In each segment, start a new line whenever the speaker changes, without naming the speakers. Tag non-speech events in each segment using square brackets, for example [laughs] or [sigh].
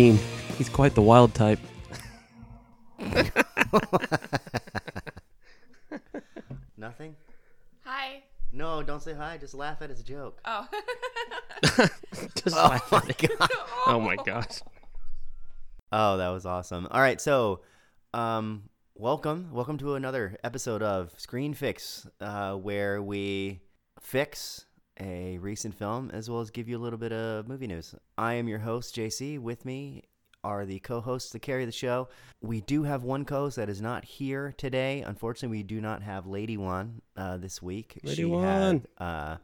Yeah. He's quite the wild type.
Nothing?
Hi.
No, don't say hi. Just laugh at his joke.
Oh. [laughs] [laughs]
Just
Oh
laugh
my
at it.
god.
Oh my gosh.
Oh, that was awesome. All right, so um welcome. Welcome to another episode of Screen Fix, uh, where we fix a recent film as well as give you a little bit of movie news. I am your host, JC. With me are the co-hosts that carry the show. We do have one co-host that is not here today. Unfortunately, we do not have Lady One uh, this week.
Lady
she
One.
Had, uh,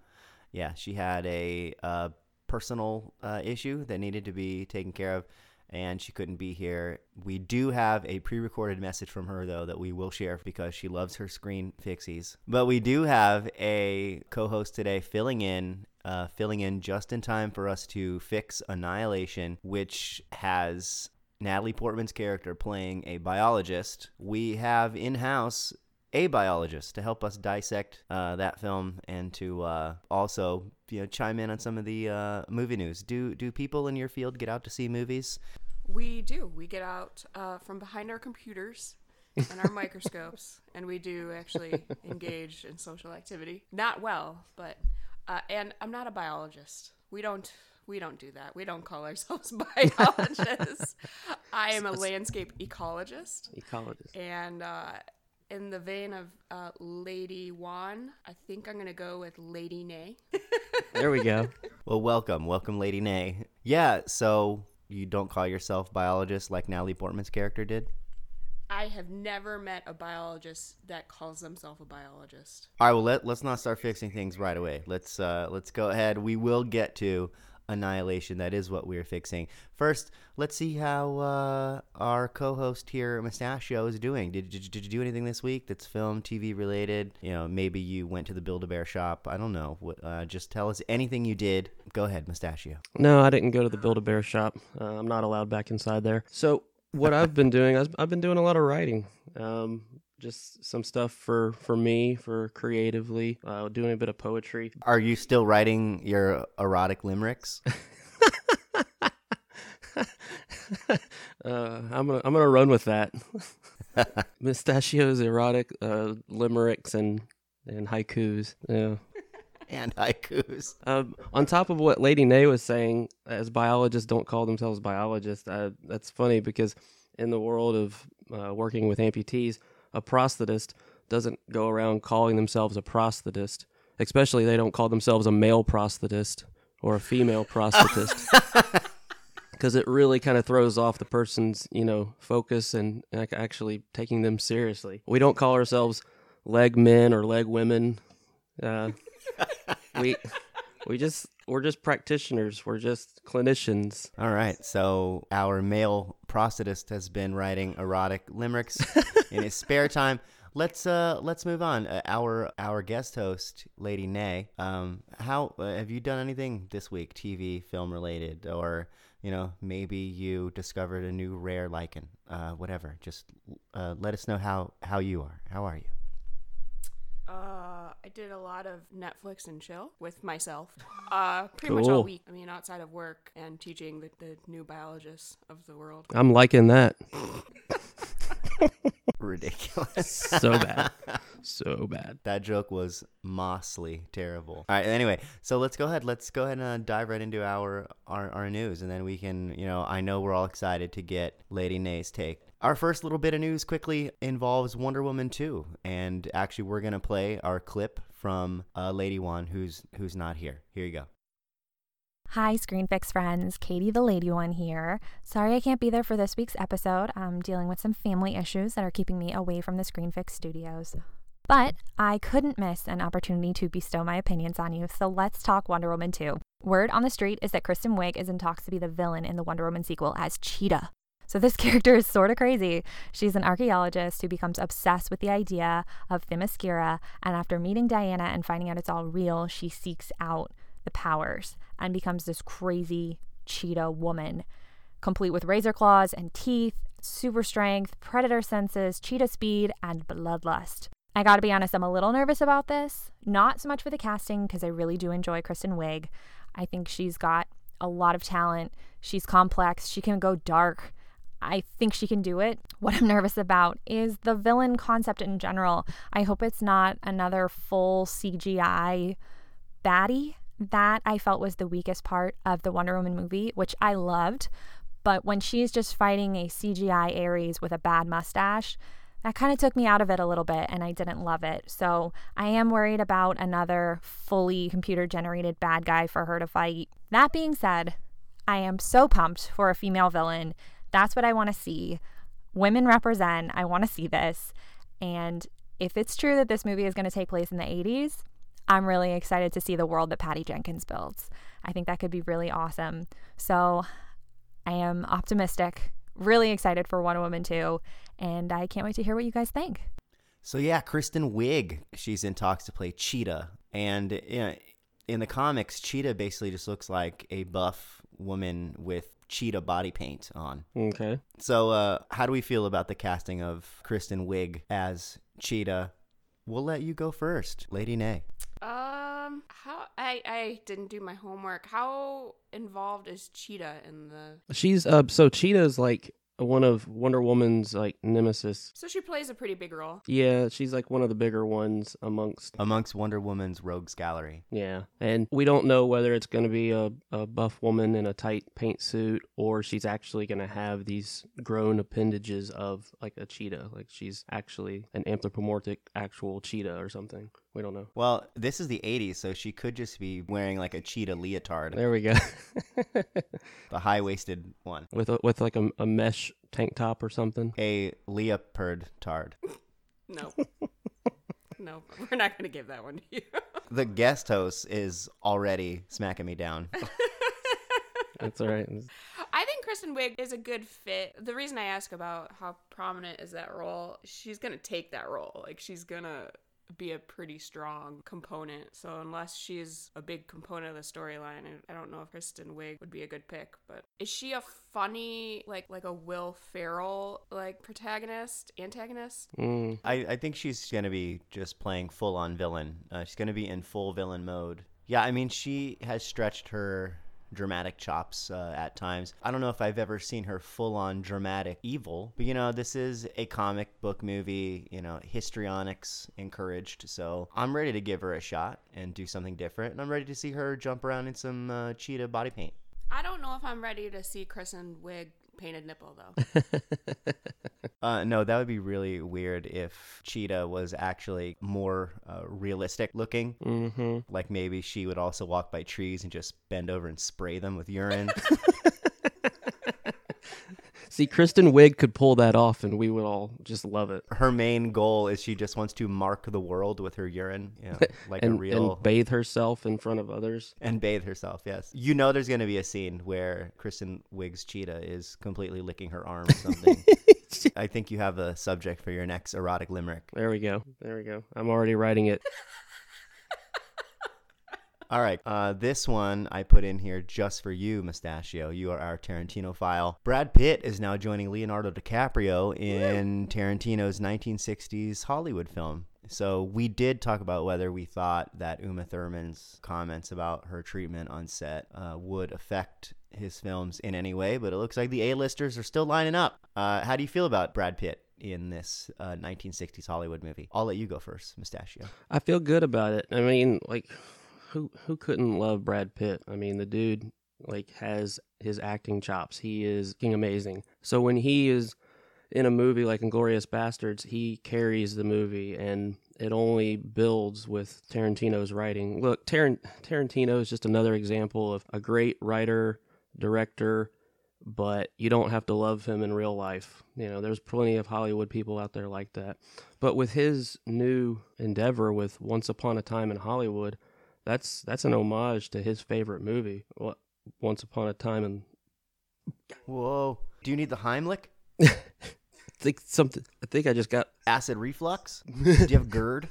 yeah, she had a uh, personal uh, issue that needed to be taken care of, and she couldn't be here. We do have a pre-recorded message from her though that we will share because she loves her screen fixies. But we do have a co-host today filling in. Uh, filling in just in time for us to fix Annihilation, which has Natalie Portman's character playing a biologist. We have in house a biologist to help us dissect uh, that film and to uh, also you know chime in on some of the uh, movie news. Do do people in your field get out to see movies?
We do. We get out uh, from behind our computers and our microscopes, [laughs] and we do actually engage in social activity. Not well, but uh, and I'm not a biologist. We don't. We don't do that. We don't call ourselves [laughs] biologists. I am a landscape ecologist,
Ecologist.
and uh, in the vein of uh, Lady One, I think I'm gonna go with Lady Nay.
There we go. [laughs]
Well, welcome, welcome, Lady Nay. Yeah, so you don't call yourself biologist like Natalie Portman's character did.
I have never met a biologist that calls themselves a biologist.
All right, well let let's not start fixing things right away. Let's uh, let's go ahead. We will get to annihilation. That is what we're fixing. First, let's see how uh, our co-host here, Mustachio, is doing. Did, did did you do anything this week that's film, TV related? You know, maybe you went to the Build-A-Bear shop. I don't know. What, uh, just tell us anything you did. Go ahead, Mustachio.
No, I didn't go to the Build a Bear shop. Uh, I'm not allowed back inside there. So what I've been doing, I've, I've been doing a lot of writing. Um, just some stuff for for me, for creatively, uh, doing a bit of poetry.
Are you still writing your erotic limericks? [laughs]
uh, I'm gonna I'm gonna run with that. [laughs] Mustachios, erotic uh, limericks, and and haikus. Yeah.
and haikus.
Um, on top of what Lady Nay was saying, as biologists don't call themselves biologists, uh, that's funny because in the world of uh, working with amputees, a prosthetist doesn't go around calling themselves a prosthetist. Especially, they don't call themselves a male prosthetist or a female [laughs] prosthetist. Because it really kind of throws off the person's, you know, focus and actually taking them seriously. We don't call ourselves leg men or leg women. Uh, we we just we're just practitioners. We're just clinicians.
All right. So our male prosthetist has been writing erotic limericks [laughs] in his spare time. Let's uh let's move on. Uh, our our guest host, Lady Nay. Um, how uh, have you done anything this week, TV, film related, or you know maybe you discovered a new rare lichen, uh, whatever. Just uh, let us know how how you are. How are you?
Uh, I did a lot of Netflix and chill with myself. [laughs] Uh, pretty much all week. I mean, outside of work and teaching the, the new biologists of the world.
I'm liking that [laughs] [laughs]
Ridiculous.
so bad, so bad.
That joke was mossly terrible. All right. Anyway, so let's go ahead. Let's go ahead and uh, dive right into our, our our news, and then we can, you know, I know we're all excited to get Lady Nay's take. Our first little bit of news quickly involves Wonder Woman 2, and actually, we're gonna play our clip from uh, Lady One, who's who's not here. Here you go.
Hi, ScreenFix friends. Katie, the lady one here. Sorry I can't be there for this week's episode. I'm dealing with some family issues that are keeping me away from the ScreenFix studios. But I couldn't miss an opportunity to bestow my opinions on you, so let's talk Wonder Woman 2. Word on the street is that Kristen Wiig is in talks to be the villain in the Wonder Woman sequel as Cheetah. So this [laughs] character is sort of crazy. She's an archaeologist who becomes obsessed with the idea of Themyscira, and after meeting Diana and finding out it's all real, she seeks out the powers and becomes this crazy cheetah woman, complete with razor claws and teeth, super strength, predator senses, cheetah speed, and bloodlust. I gotta be honest, I'm a little nervous about this. Not so much for the casting, because I really do enjoy Kristen Wiig. I think she's got a lot of talent. She's complex. She can go dark. I think she can do it. What I'm [laughs] nervous about is the villain concept in general. I hope it's not another full CGI baddie. That I felt was the weakest part of the Wonder Woman movie, which I loved. But when she's just fighting a CGI Ares with a bad mustache, that kind of took me out of it a little bit and I didn't love it. So I am worried about another fully computer generated bad guy for her to fight. That being said, I am so pumped for a female villain. That's what I want to see. Women represent. I want to see this. And if it's true that this movie is going to take place in the 80s, I'm really excited to see the world that Patty Jenkins builds. I think that could be really awesome. So I am optimistic, really excited for Wonder Woman 2, and I can't wait to hear what you guys think.
So yeah, Kristen Wiig, she's in talks to play Cheetah, and in the comics, Cheetah basically just looks like a buff woman with cheetah body paint on.
Okay.
So, uh, how do we feel about the casting of Kristen Wiig as Cheetah? We'll let you go first, Lady Nay.
How I I didn't do my homework. How involved is Cheetah in the?
She's uh so Cheetah's like one of Wonder Woman's like nemesis.
So she plays a pretty big role.
Yeah, she's like one of the bigger ones amongst.
Amongst Wonder Woman's rogues gallery.
Yeah, and we don't know whether it's going to be a, a buff woman in a tight paint suit or she's actually going to have these grown appendages of like a cheetah. Like she's actually an anthropomorphic actual cheetah or something. We don't know.
Well, this is the 80s, so she could just be wearing like a cheetah leotard,
There we go. [laughs]
the high waisted one.
with a, with like a, a mesh tank top or something.
A leopard tard.
No. [laughs] no, we're not gonna give that one to you. [laughs]
The guest host is already smacking me down.
That's all right.
I think Kristen Wiig is a good fit. The reason I ask about how prominent is that role, she's gonna take that role. Like she's gonna be a pretty strong component. So unless she's a big component of the storyline, I- don't know if Kristen Wiig would be a good pick. But is she a funny like like a Will Ferrell like protagonist antagonist?
Mm,
I, I think she's to be just playing full on villain. Uh, she's to be in full villain mode. Yeah, I mean, she has stretched her dramatic chops uh, at times. I don't know if I've ever seen her full on dramatic evil, but you know, this is a comic book movie, you know, histrionics encouraged. So I'm ready to give her a shot and do something different. And I'm ready to see her jump around in some uh, cheetah body paint.
I don't know if I'm ready to see Kristen Wiig painted nipple though. [laughs]
Uh, no, that would be really weird if Cheetah was actually more uh, realistic looking.
hmm
Like maybe she would also walk by trees and just bend over and spray them with urine. [laughs]
See, Kristen Wiig could pull that off, and we would all just love it.
her main goal is she just wants to mark the world with her urine, you know, [laughs] like a real
and bathe herself in front of others.
and bathe herself. Yes, you know, there's going to be a scene where Kristen Wiig's cheetah is completely licking her arm or [laughs] something. I think you have a subject for your next erotic limerick.
There we go. There we go. I'm already writing it. [laughs]
All right. Uh, this one I put in here just for you, Mustachio. You are our Tarantino file. Brad Pitt is now joining Leonardo DiCaprio in Tarantino's 1960s Hollywood film. So we did talk about whether we thought that Uma Thurman's comments about her treatment on set uh, would affect his films in any way, but it looks like the A-listers are still lining up. Uh, how do you feel about Brad Pitt in this uh, 1960s Hollywood movie? I'll let you go first, Mustachio.
I feel good about it. I mean, like, who who couldn't love Brad Pitt? I mean, the dude like has his acting chops. He is king amazing. So when he is in a movie like Inglourious Basterds, he carries the movie, and it only builds with Tarantino's writing. Look, Tar- Tarantino is just another example of a great writer, director, but you don't have to love him in real life. You know, there's plenty of Hollywood people out there like that. But with his new endeavor with Once Upon a Time in Hollywood, that's that's an homage to his favorite movie, What Once Upon a Time in
Whoa. Do you need the Heimlich?
I [laughs] think something I think I just got
Acid reflux? [laughs] Do you have GERD?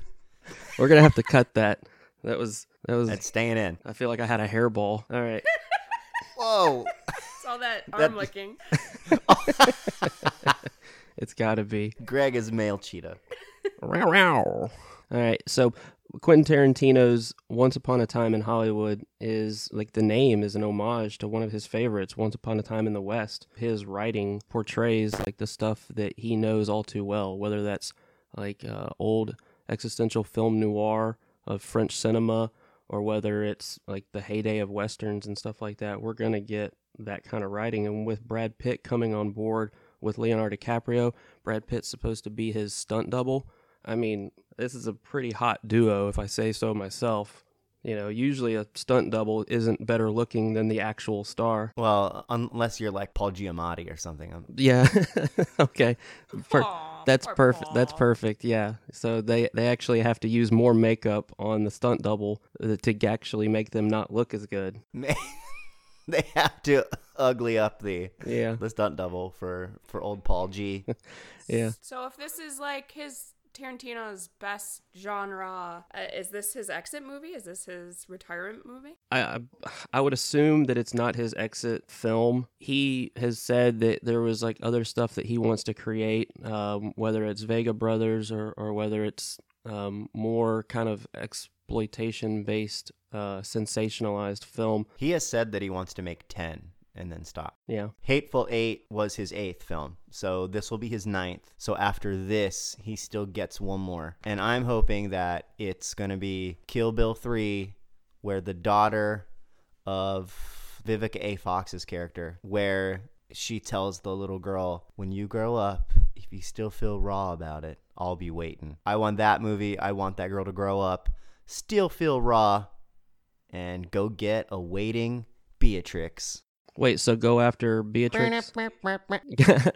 we're going to have to cut that. That was that was
That's staying in.
I feel like I had a hairball. All right. [laughs]
Whoa.
It's all that
That-
arm licking.
It's got to be.
Greg is male cheetah.
Row, row. All right. So Quentin Tarantino's Once Upon a Time in Hollywood is like the name is an homage to one of his favorites, Once Upon a Time in the West. His writing portrays like the stuff that he knows all too well, whether that's like uh, old existential film noir of French cinema or whether it's like the heyday of westerns and stuff like that. We're going to get that kind of writing. And with Brad Pitt coming on board with Leonardo DiCaprio, Brad Pitt's supposed to be his stunt double. I mean, this is a pretty hot duo, if I say so myself. You know, usually a stunt double isn't better looking than the actual star.
Well, unless you're like Paul Giamatti or something. Um,
Yeah. [laughs] okay. Per-
Aw,
that's perfect. That's perfect. Yeah. So they they actually have to use more makeup on the stunt double uh, to actually make them not look as good. [laughs]
they have to ugly up the
Yeah.
the stunt double for for old Paul G. [laughs]
Yeah.
So if this is like his Tarantino's best genre, uh, is this his exit movie? Is this his retirement movie?
I, I I would assume that it's not his exit film. He has said that there was like other stuff that he wants to create, um, whether it's Vega Brothers or or whether it's um, more kind of exploitation based, uh, sensationalized film.
He has said that he wants to make 10 and then stop.
Yeah.
Hateful Eight was his eighth film, so this will be his ninth. So after this, he still gets one more. And I'm hoping that it's going to be Kill Bill 3, where the daughter of Vivica A. Fox's character, where she tells the little girl, When you grow up, if you still feel raw about it, I'll be waiting. I want that movie. I want that girl to grow up, still feel raw, and go get a waiting Beatrix.
Wait, so go after Beatrix?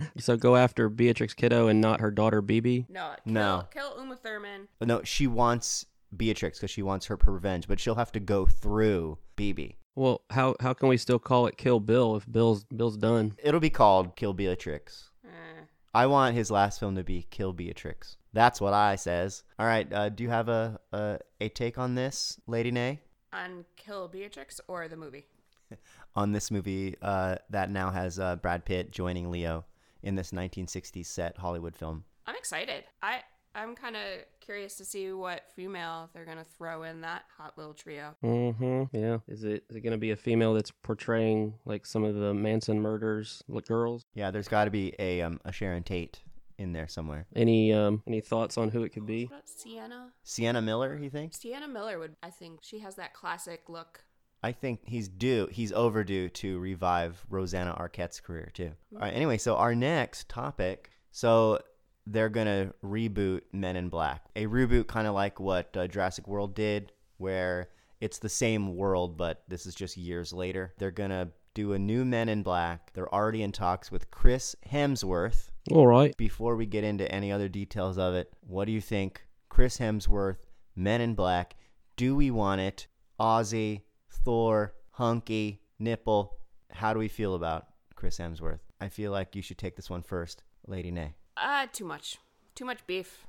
[laughs] so go after Beatrix Kiddo and not her daughter BB?
No. Kill,
No.
Kill Uma Thurman.
But No, she wants Beatrix because she wants her revenge, but she'll have to go through BB.
Well, how how can we still call it Kill Bill if Bill's Bill's done?
It'll be called Kill Beatrix.
Eh.
I want his last film to be Kill Beatrix. That's what I says. All right, uh, do you have a, a a take on this, Lady Nay?
On Kill Beatrix or the movie? [laughs]
On this movie uh, that now has uh, Brad Pitt joining Leo in this 1960s set Hollywood film.
I'm excited. I I'm kind of curious to see what female they're gonna throw in that hot little trio.
Mm-hmm. Yeah. Is it is it gonna be a female that's portraying like some of the Manson murders like girls?
Yeah, there's got to be a um, a Sharon Tate in there somewhere.
Any um any thoughts on who it could be?
Sienna?
Sienna Miller, you think?
Sienna Miller would. I think she has that classic look.
I think he's due. He's overdue to revive Rosanna Arquette's career too. All right. Anyway, so our next topic. So they're gonna reboot Men in Black. A reboot, kind of like what uh, Jurassic World did, where it's the same world, but this is just years later. They're gonna do a new Men in Black. They're already in talks with Chris Hemsworth.
All right.
Before we get into any other details of it, what do you think? Chris Hemsworth, Men in Black. Do we want it? Aussie, Thor, Hunky, Nipple. How do we feel about Chris Hemsworth? I feel like you should take this one first, Lady Nay.
Uh, too much. Too much beef.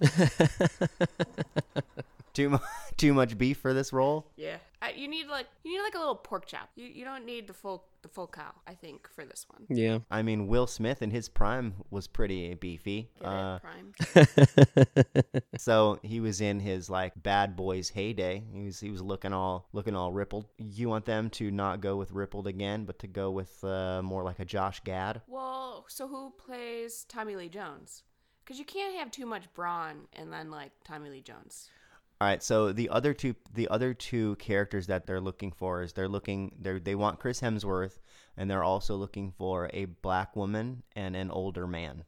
[laughs]
Too mu- [laughs] too much beef for this role?
Yeah. Uh, you need like you need like a little pork chop. You you don't need the full the full cow. I think for this one.
Yeah.
I mean, Will Smith in his prime was pretty beefy.
Get
Uh,
it prime. [laughs] [laughs]
so he was in his like bad boys heyday. He was he was looking all looking all rippled. You want them to not go with rippled again, but to go with uh, more like a Josh Gad.
Well, so who plays Tommy Lee Jones? Because you can't have too much brawn and then like Tommy Lee Jones.
All right, so the other two the other two characters that they're looking for is they're looking they they want Chris Hemsworth and they're also looking for a black woman and an older man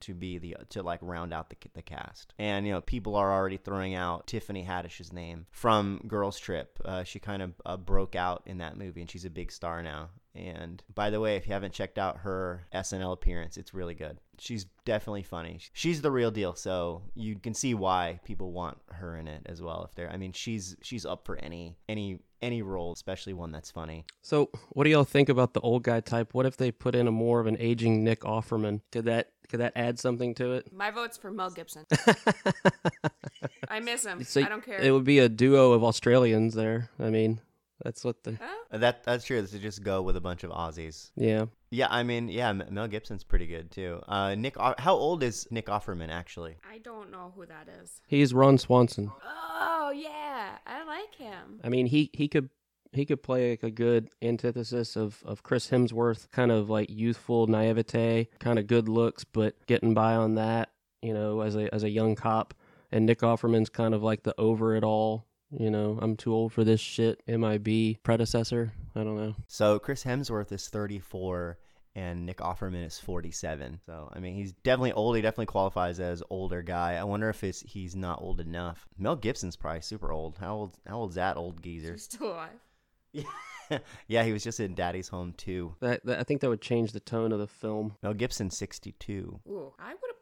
to be the to like round out the the cast. And you know, people are already throwing out Tiffany Haddish's name from Girls Trip. Uh, she kind of uh, broke out in that movie and she's a big star now. And by the way, if you haven't checked out her SNL appearance, it's really good. She's definitely funny. She's the real deal, so you can see why people want her in it as well. If they're, I mean, she's she's up for any any any role, especially one that's funny.
So, what do y'all think about the old guy type? What if they put in a more of an aging Nick Offerman? Could that could that add something to it?
My vote's for Mel Gibson. [laughs] I miss him.
So
I don't care.
It would be a duo of Australians there. I mean, that's what the
Huh?
Uh, That that's true. To just go with a bunch of Aussies.
yeah.
Yeah, I mean, yeah, Mel Gibson's pretty good too. Uh, Nick, how old is Nick Offerman actually?
I don't know who that is.
He's Ron Swanson.
Oh, Oh yeah, I like him.
I mean, he he could he could play like a good antithesis of of Chris Hemsworth, kind of like youthful naivete, kind of good looks, but getting by on that, you know, as a as a young cop. And Nick Offerman's kind of like the over it all, you know, I'm too old for this shit. MIB predecessor. I don't know.
So Chris Hemsworth is 34 and Nick Offerman is 47. So I mean, he's definitely old. He definitely qualifies as older guy. I wonder if it's he's not old enough. Mel Gibson's probably super old. How old? How old's that old geezer?
He's still alive. [laughs]
yeah, he was just in Daddy's Home 2.
That, that I think that would change the tone of the film.
Mel Gibson 62.
Ooh, I would have put him.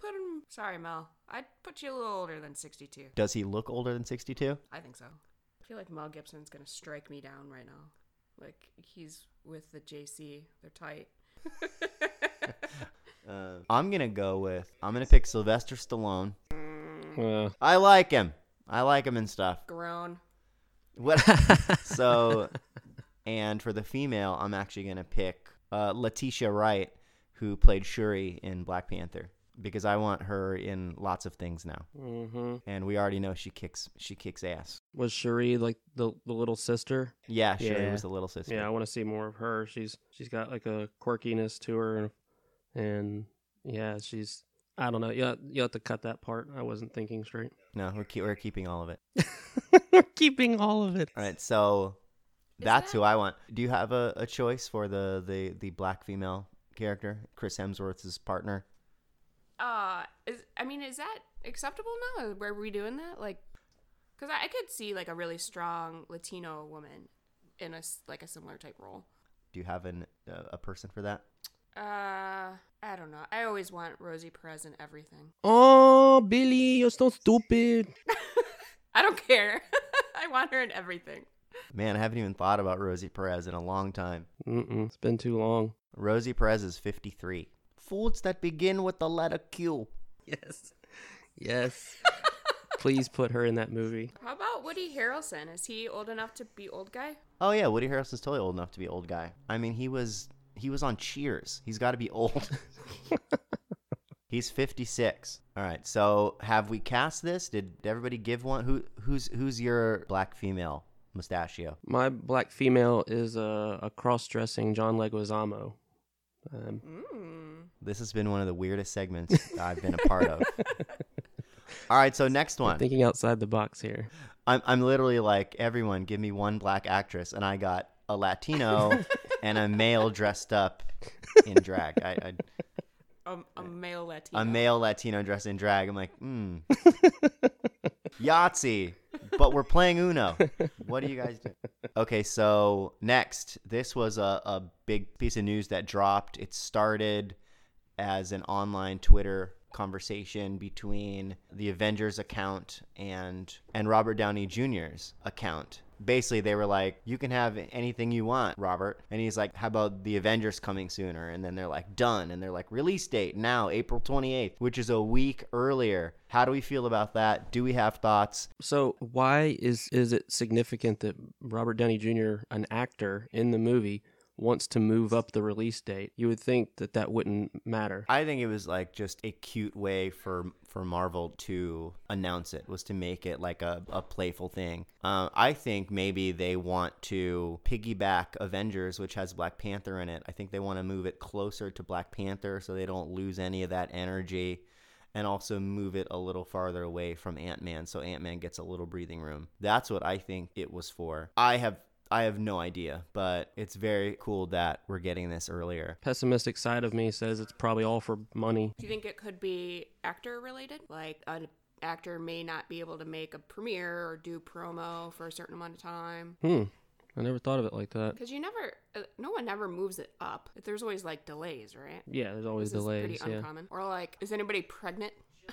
Sorry, Mel. I'd put you a little older than 62.
Does he look older than 62?
I think so. I feel like Mel Gibson's gonna strike me down right now. Like he's with the JC. They're tight. [laughs]
Uh, I'm gonna go with. I'm gonna pick Sylvester Stallone.
Uh,
I like him. I like him and stuff.
Grown.
What? [laughs] so, and for the female, I'm actually gonna pick uh, Letitia Wright, who played Shuri in Black Panther, because I want her in lots of things now,
hmm
and we already know she kicks she kicks ass.
Was Cherie like the the little sister?
Yeah, Shuri
Yeah.
was the little sister.
Yeah, I want to see more of her. She's she's got like a quirkiness to her, and, and yeah, she's I don't know. You you have to cut that part. I wasn't thinking straight.
No, we're keep, we're keeping all of it. [laughs]
We're keeping all of it.
All right, so
Is
that's
that-
who I want. Do you have a, a choice for the, the the black female character, Chris Hemsworth's partner?
Uh, is I mean, is that acceptable now? Were we doing that? Like, because I, I could see like a really strong Latino woman in a s- like a similar type role.
Do you have an uh, a person for that?
Uh, I don't know. I always want Rosie Perez in everything.
Oh, Billy, you're so stupid. [laughs]
I don't care. [laughs] I want her in everything.
Man, I haven't even thought about Rosie Perez in a long time.
Mm-mm, it's been too long.
Rosie Perez is 53. Foods that begin with the letter Q.
Yes, yes. [laughs] Please put her in that movie.
How about Woody Harrelson? Is he old enough to be old guy?
Oh yeah, Woody Harrelson's totally old enough to be old guy. I mean, he was he was on Cheers. He's got to be old. [laughs] He's 56. All right. So, have we cast this? Did everybody give one? Who who's who's your black female mustachio?
My black female is a, a cross-dressing John Leguizamo. Um,
Mm.
This has been one of the weirdest segments I've been a part of. [laughs] All right, so next one.
I'm thinking outside the box here.
I'm I'm literally like everyone give me one black actress and I got a Latino [laughs] and a male dressed up in drag.
a male Latino.
a male Latino dressed in drag. I'm like, hmm. [laughs] Yahtzee. But we're playing Uno. What do you guys do? Okay, so next, this was a, a big piece of news that dropped. It started as an online Twitter conversation between the Avengers account and and Robert Downey Jr.'s account. Basically, they were like, "You can have anything you want, Robert." And he's like, "How about the Avengers coming sooner?" And then they're like, "Done." And they're like, "Release date now, April 28th, which is a week earlier." How do we feel about that? Do we have thoughts?
So why is is it significant that Robert Downey Jr., an actor in the movie, wants to move up the release date? You would think that that wouldn't matter.
I think it was like just a cute way for for Marvel to announce it was to make it like a, a playful thing. Uh, I think maybe they want to piggyback Avengers, which has Black Panther in it. I think they want to move it closer to Black Panther so they don't lose any of that energy. And also move it a little farther away from Ant Man, so Ant Man gets a little breathing room. That's what I think it was for. I have I have no idea, but it's very cool that we're getting this earlier.
Pessimistic side of me says it's probably all for money.
Do you think it could be actor related? Like an actor may not be able to make a premiere or do promo for a certain amount of time.
Hmm. I never thought of it like that.
Because you never, uh, no one ever moves it up. There's always like delays, right?
Yeah, there's always
This is
delays.
pretty
Yeah.
uncommon. Or like, is anybody pregnant? [laughs]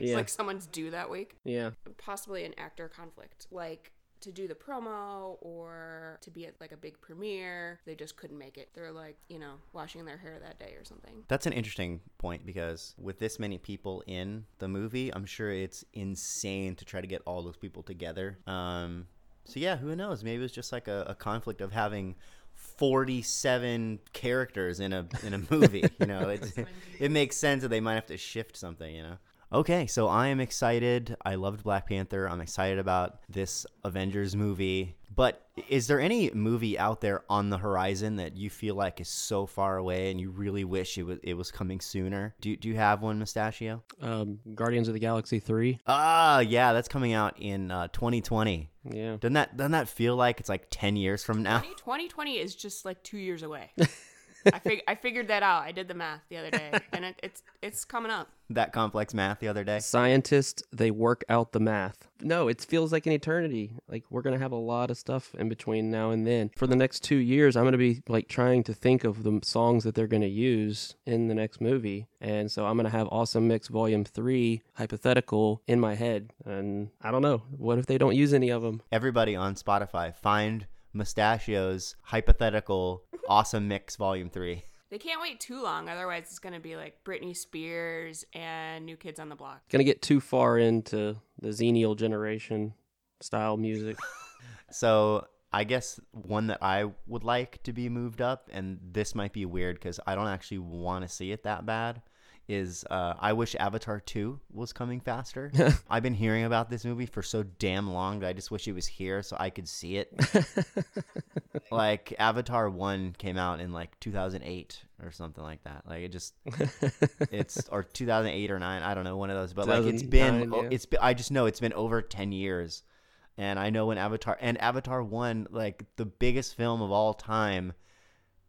Yeah.
like someone's due that week.
Yeah.
Possibly an actor conflict, like to do the promo or to be at like a big premiere. They just couldn't make it. They're like, you know, washing their hair that day or something.
That's an interesting point because with this many people in the movie, I'm sure it's insane to try to get all those people together. Um, so yeah, who knows? Maybe it's just like a, a conflict of having 47 characters in a in a movie. You know, [laughs] it's, it makes sense that they might have to shift something. You know. Okay, so I am excited. I loved Black Panther. I'm excited about this Avengers movie. But is there any movie out there on the horizon that you feel like is so far away and you really wish it was it was coming sooner? Do do you have one, Mustachio?
Um, Guardians of the Galaxy three.
Ah, yeah, that's coming out in uh, 2020.
Yeah.
Doesn't that doesn't that feel like it's like 10 years from now?
2020 is just like two years away. [laughs] [laughs] I fig- I figured that out. I did the math the other day, and it, it's it's coming up.
That complex math the other day.
Scientists, they work out the math. No, it feels like an eternity. Like we're gonna have a lot of stuff in between now and then. For the next two years, I'm gonna be like trying to think of the songs that they're gonna use in the next movie, and so I'm gonna have Awesome Mix Volume Three hypothetical in my head. And I don't know. What if they don't use any of them?
Everybody on Spotify, find Mustachio's hypothetical [laughs] awesome mix volume 3.
They can't wait too long, otherwise it's gonna be like Britney Spears and New Kids on the Block.
Gonna get too far into the Xennial generation style music. [laughs]
So, I guess one that I would like to be moved up, and this might be weird because I don't actually want to see it that bad, is uh, I wish Avatar 2 was coming faster. [laughs] I've been hearing about this movie for so damn long that I just wish it was here so I could see it. [laughs] like, Avatar 1 came out in like 2008 or something like that. Like, it just, it's, [laughs] or 2008 or 9, I don't know, one of those. But like, it's been,
2009, yeah.
it's been, I just know it's been over 10 years. And I know when Avatar, and Avatar 1, like, the biggest film of all time,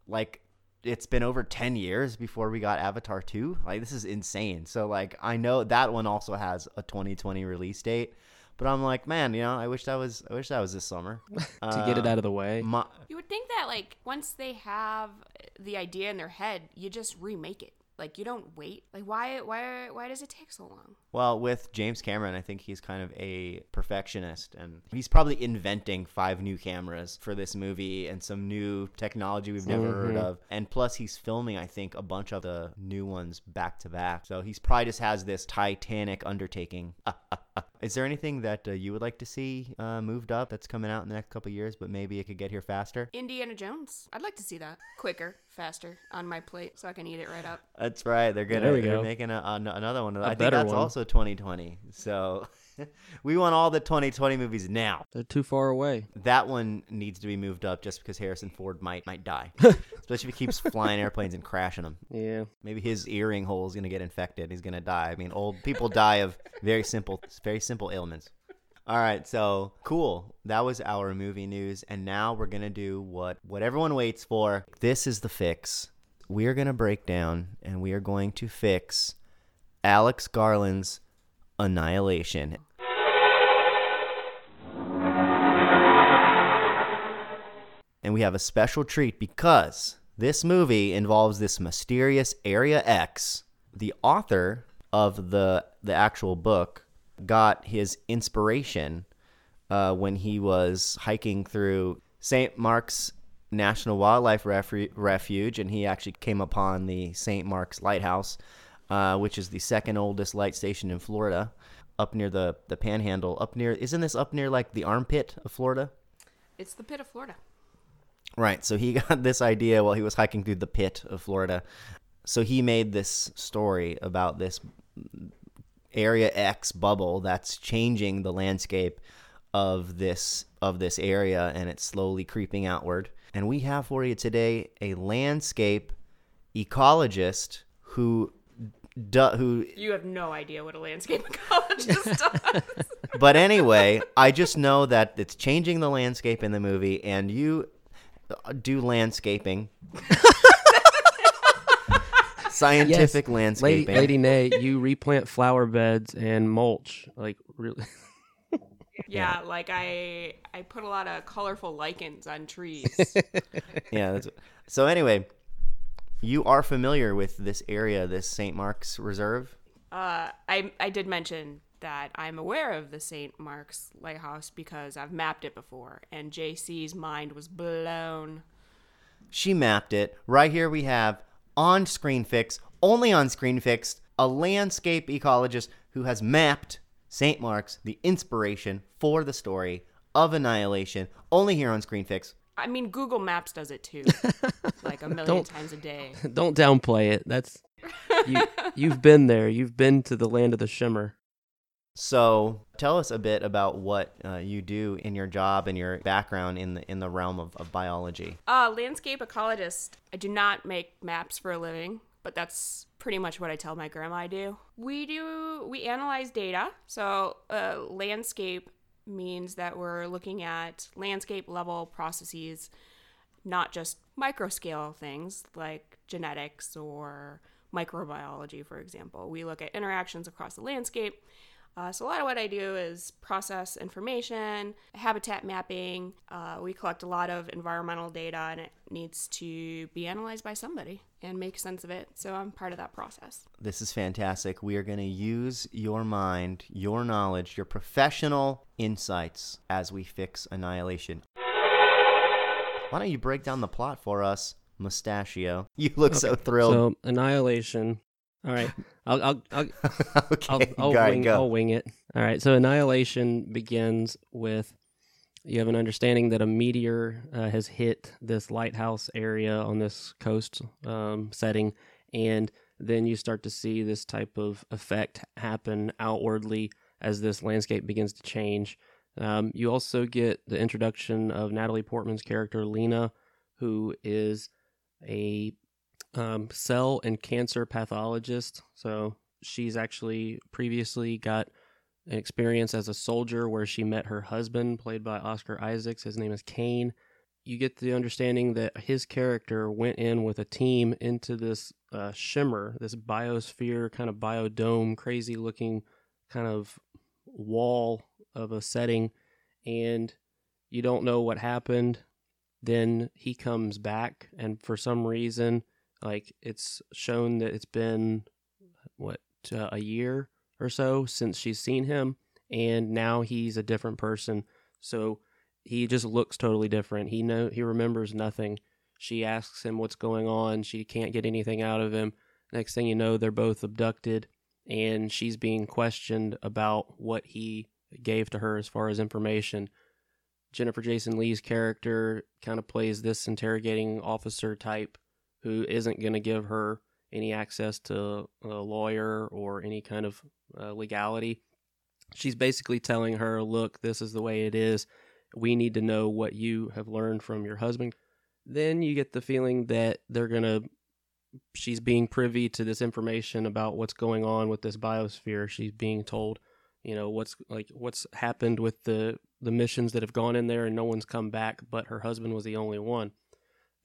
like, it's been over 10 years before we got Avatar 2. Like this is insane. So like I know that one also has a 2020 release date, but I'm like, man, you know, I wish that was I wish that was this summer. [laughs]
to get it out of the way.
My,
You would think that like once they have the idea in their head, you just remake it. Like you don't wait. Like why why why does it take so long?
Well, with James Cameron, I think he's kind of a perfectionist and he's probably inventing five new cameras for this movie and some new technology we've never heard of. And plus he's filming I think a bunch of the new ones back to back. So he's probably just has this titanic undertaking. Is there anything that uh, you would like to see uh, moved up that's coming out in the next couple of years, but maybe it could get here faster?
Indiana Jones. I'd like to see that quicker, faster on my plate so I can eat it right up.
That's right. They're gonna
There
they're
go.
making a, an- another one. I think that's
one.
also 2020. So [laughs] we want all the 2020 movies now.
They're too far away.
That one needs to be moved up just because Harrison Ford might might die, [laughs] especially if he keeps flying airplanes and crashing them.
Yeah.
Maybe his earring hole is gonna get infected. He's gonna die. I mean, old people die of very simple, very simple ailments. All right, so cool. That was our movie news, and now we're gonna do what what everyone waits for. This is the fix. We are gonna break down, and we are going to fix Alex Garland's Annihilation. And we have a special treat because this movie involves this mysterious Area X. The author of the the actual book got his inspiration uh, when he was hiking through St. Mark's National Wildlife Refu- Refuge, and he actually came upon the St. Mark's Lighthouse, uh, which is the second oldest light station in Florida, up near the the Panhandle. Up near, isn't this up near like the armpit of Florida?
It's the pit of Florida.
Right. So he [laughs] got this idea while he was hiking through the pit of Florida. So he made this story about this Area X bubble that's changing the landscape of this of this area and it's slowly creeping outward. And we have for you today a landscape ecologist who du- who
You have no idea what a landscape [laughs] ecologist does.
but anyway, I just know that it's changing the landscape in the movie, and you uh, do landscaping, [laughs] scientific
Lady,
landscaping.
Lady Nay, you replant flower beds and mulch. Like really. [laughs]
yeah, like I I put a lot of colorful lichens on trees.
yeah. That's, so anyway, you are familiar with this area, this St. Mark's Reserve.
Uh, I I did mention that I'm aware of the St. Mark's Lighthouse because I've mapped it before, and JC's mind was blown.
She mapped it. Right here we have on Screen Fix, only on Screen Fix, a landscape ecologist who has mapped St. Mark's, the inspiration for the story of Annihilation, only here on Screen Fix.
I mean, Google Maps does it too, [laughs] like a million
Don't-
times a day. [laughs]
Don't downplay it. That's you. You've been there. You've been to the land of the shimmer.
So, tell us a bit about what uh, you do in your job and your background in the in the realm of, of biology.
Uh, landscape ecologist. I do not make maps for a living, but that's pretty much what I tell my grandma I do. We do we analyze data. So, uh, landscape means that we're looking at landscape level processes, not just micro scale things like genetics or microbiology, for example. We look at interactions across the landscape. Uh, so a lot of what I do is process information, habitat mapping. Uh, we collect a lot of environmental data, and it needs to be analyzed by somebody and make sense of it. So I'm part of that process.
This is fantastic. We are going to use your mind, your knowledge, your professional insights as we fix annihilation. Why don't you break down the plot for us, Mustachio? [laughs] You look so thrilled.
So annihilation. All right, I'll I'll I'll, [laughs]
okay,
I'll, I'll, wing. I'll wing it. All right. So annihilation begins with you have an understanding that a meteor uh, has hit this lighthouse area on this coast um, setting, and then you start to see this type of effect happen outwardly as this landscape begins to change. Um, you also get the introduction of Natalie Portman's character Lena, who is a um, cell and cancer pathologist. So she's actually previously got an experience as a soldier where she met her husband, played by Oscar Isaacs. His name is Kane. You get the understanding that his character went in with a team into this uh, shimmer, this biosphere, kind of biodome, crazy looking kind of wall of a setting, and you don't know what happened. Then he comes back, and for some reason, like it's shown that it's been what uh, a year or so since she's seen him, and now he's a different person. So he just looks totally different. He know he remembers nothing. She asks him what's going on. She can't get anything out of him. Next thing you know, they're both abducted, and she's being questioned about what he gave to her as far as information. Jennifer Jason Leigh's character kind of plays this interrogating officer type who isn't going to give her any access to a lawyer or any kind of uh, legality. She's basically telling her, look, this is the way it is. We need to know what you have learned from your husband. Then you get the feeling that they're going to, she's being privy to this information about what's going on with this biosphere. She's being told, you know, what's like, what's happened with the, the missions that have gone in there and no one's come back, but her husband was the only one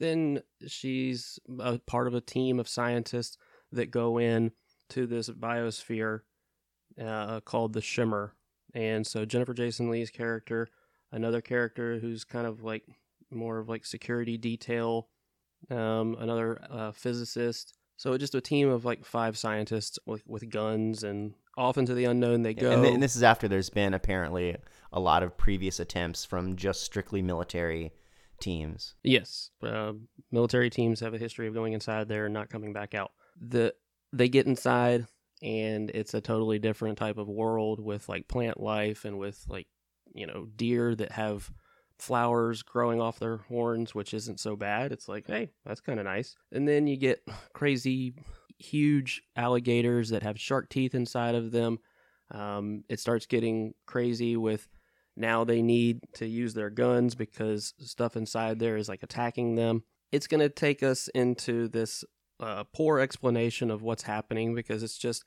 then she's a part of a team of scientists that go in to this biosphere uh, called the Shimmer. And so Jennifer Jason Leigh's character, another character who's kind of like more of like security detail, um, another uh, physicist. So just a team of like five scientists with, with guns and off into the unknown they go.
And, th- and this is after there's been apparently a lot of previous attempts from just strictly military teams.
Yes, uh, military teams have a history of going inside there and not coming back out. The they get inside and it's a totally different type of world with like plant life and with like you know deer that have flowers growing off their horns, which isn't so bad. It's like, hey, that's kind of nice. And then you get [laughs] crazy, huge alligators that have shark teeth inside of them. Um, it starts getting crazy with now they need to use their guns because stuff inside there is like attacking them. It's going to take us into this uh, poor explanation of what's happening because it's just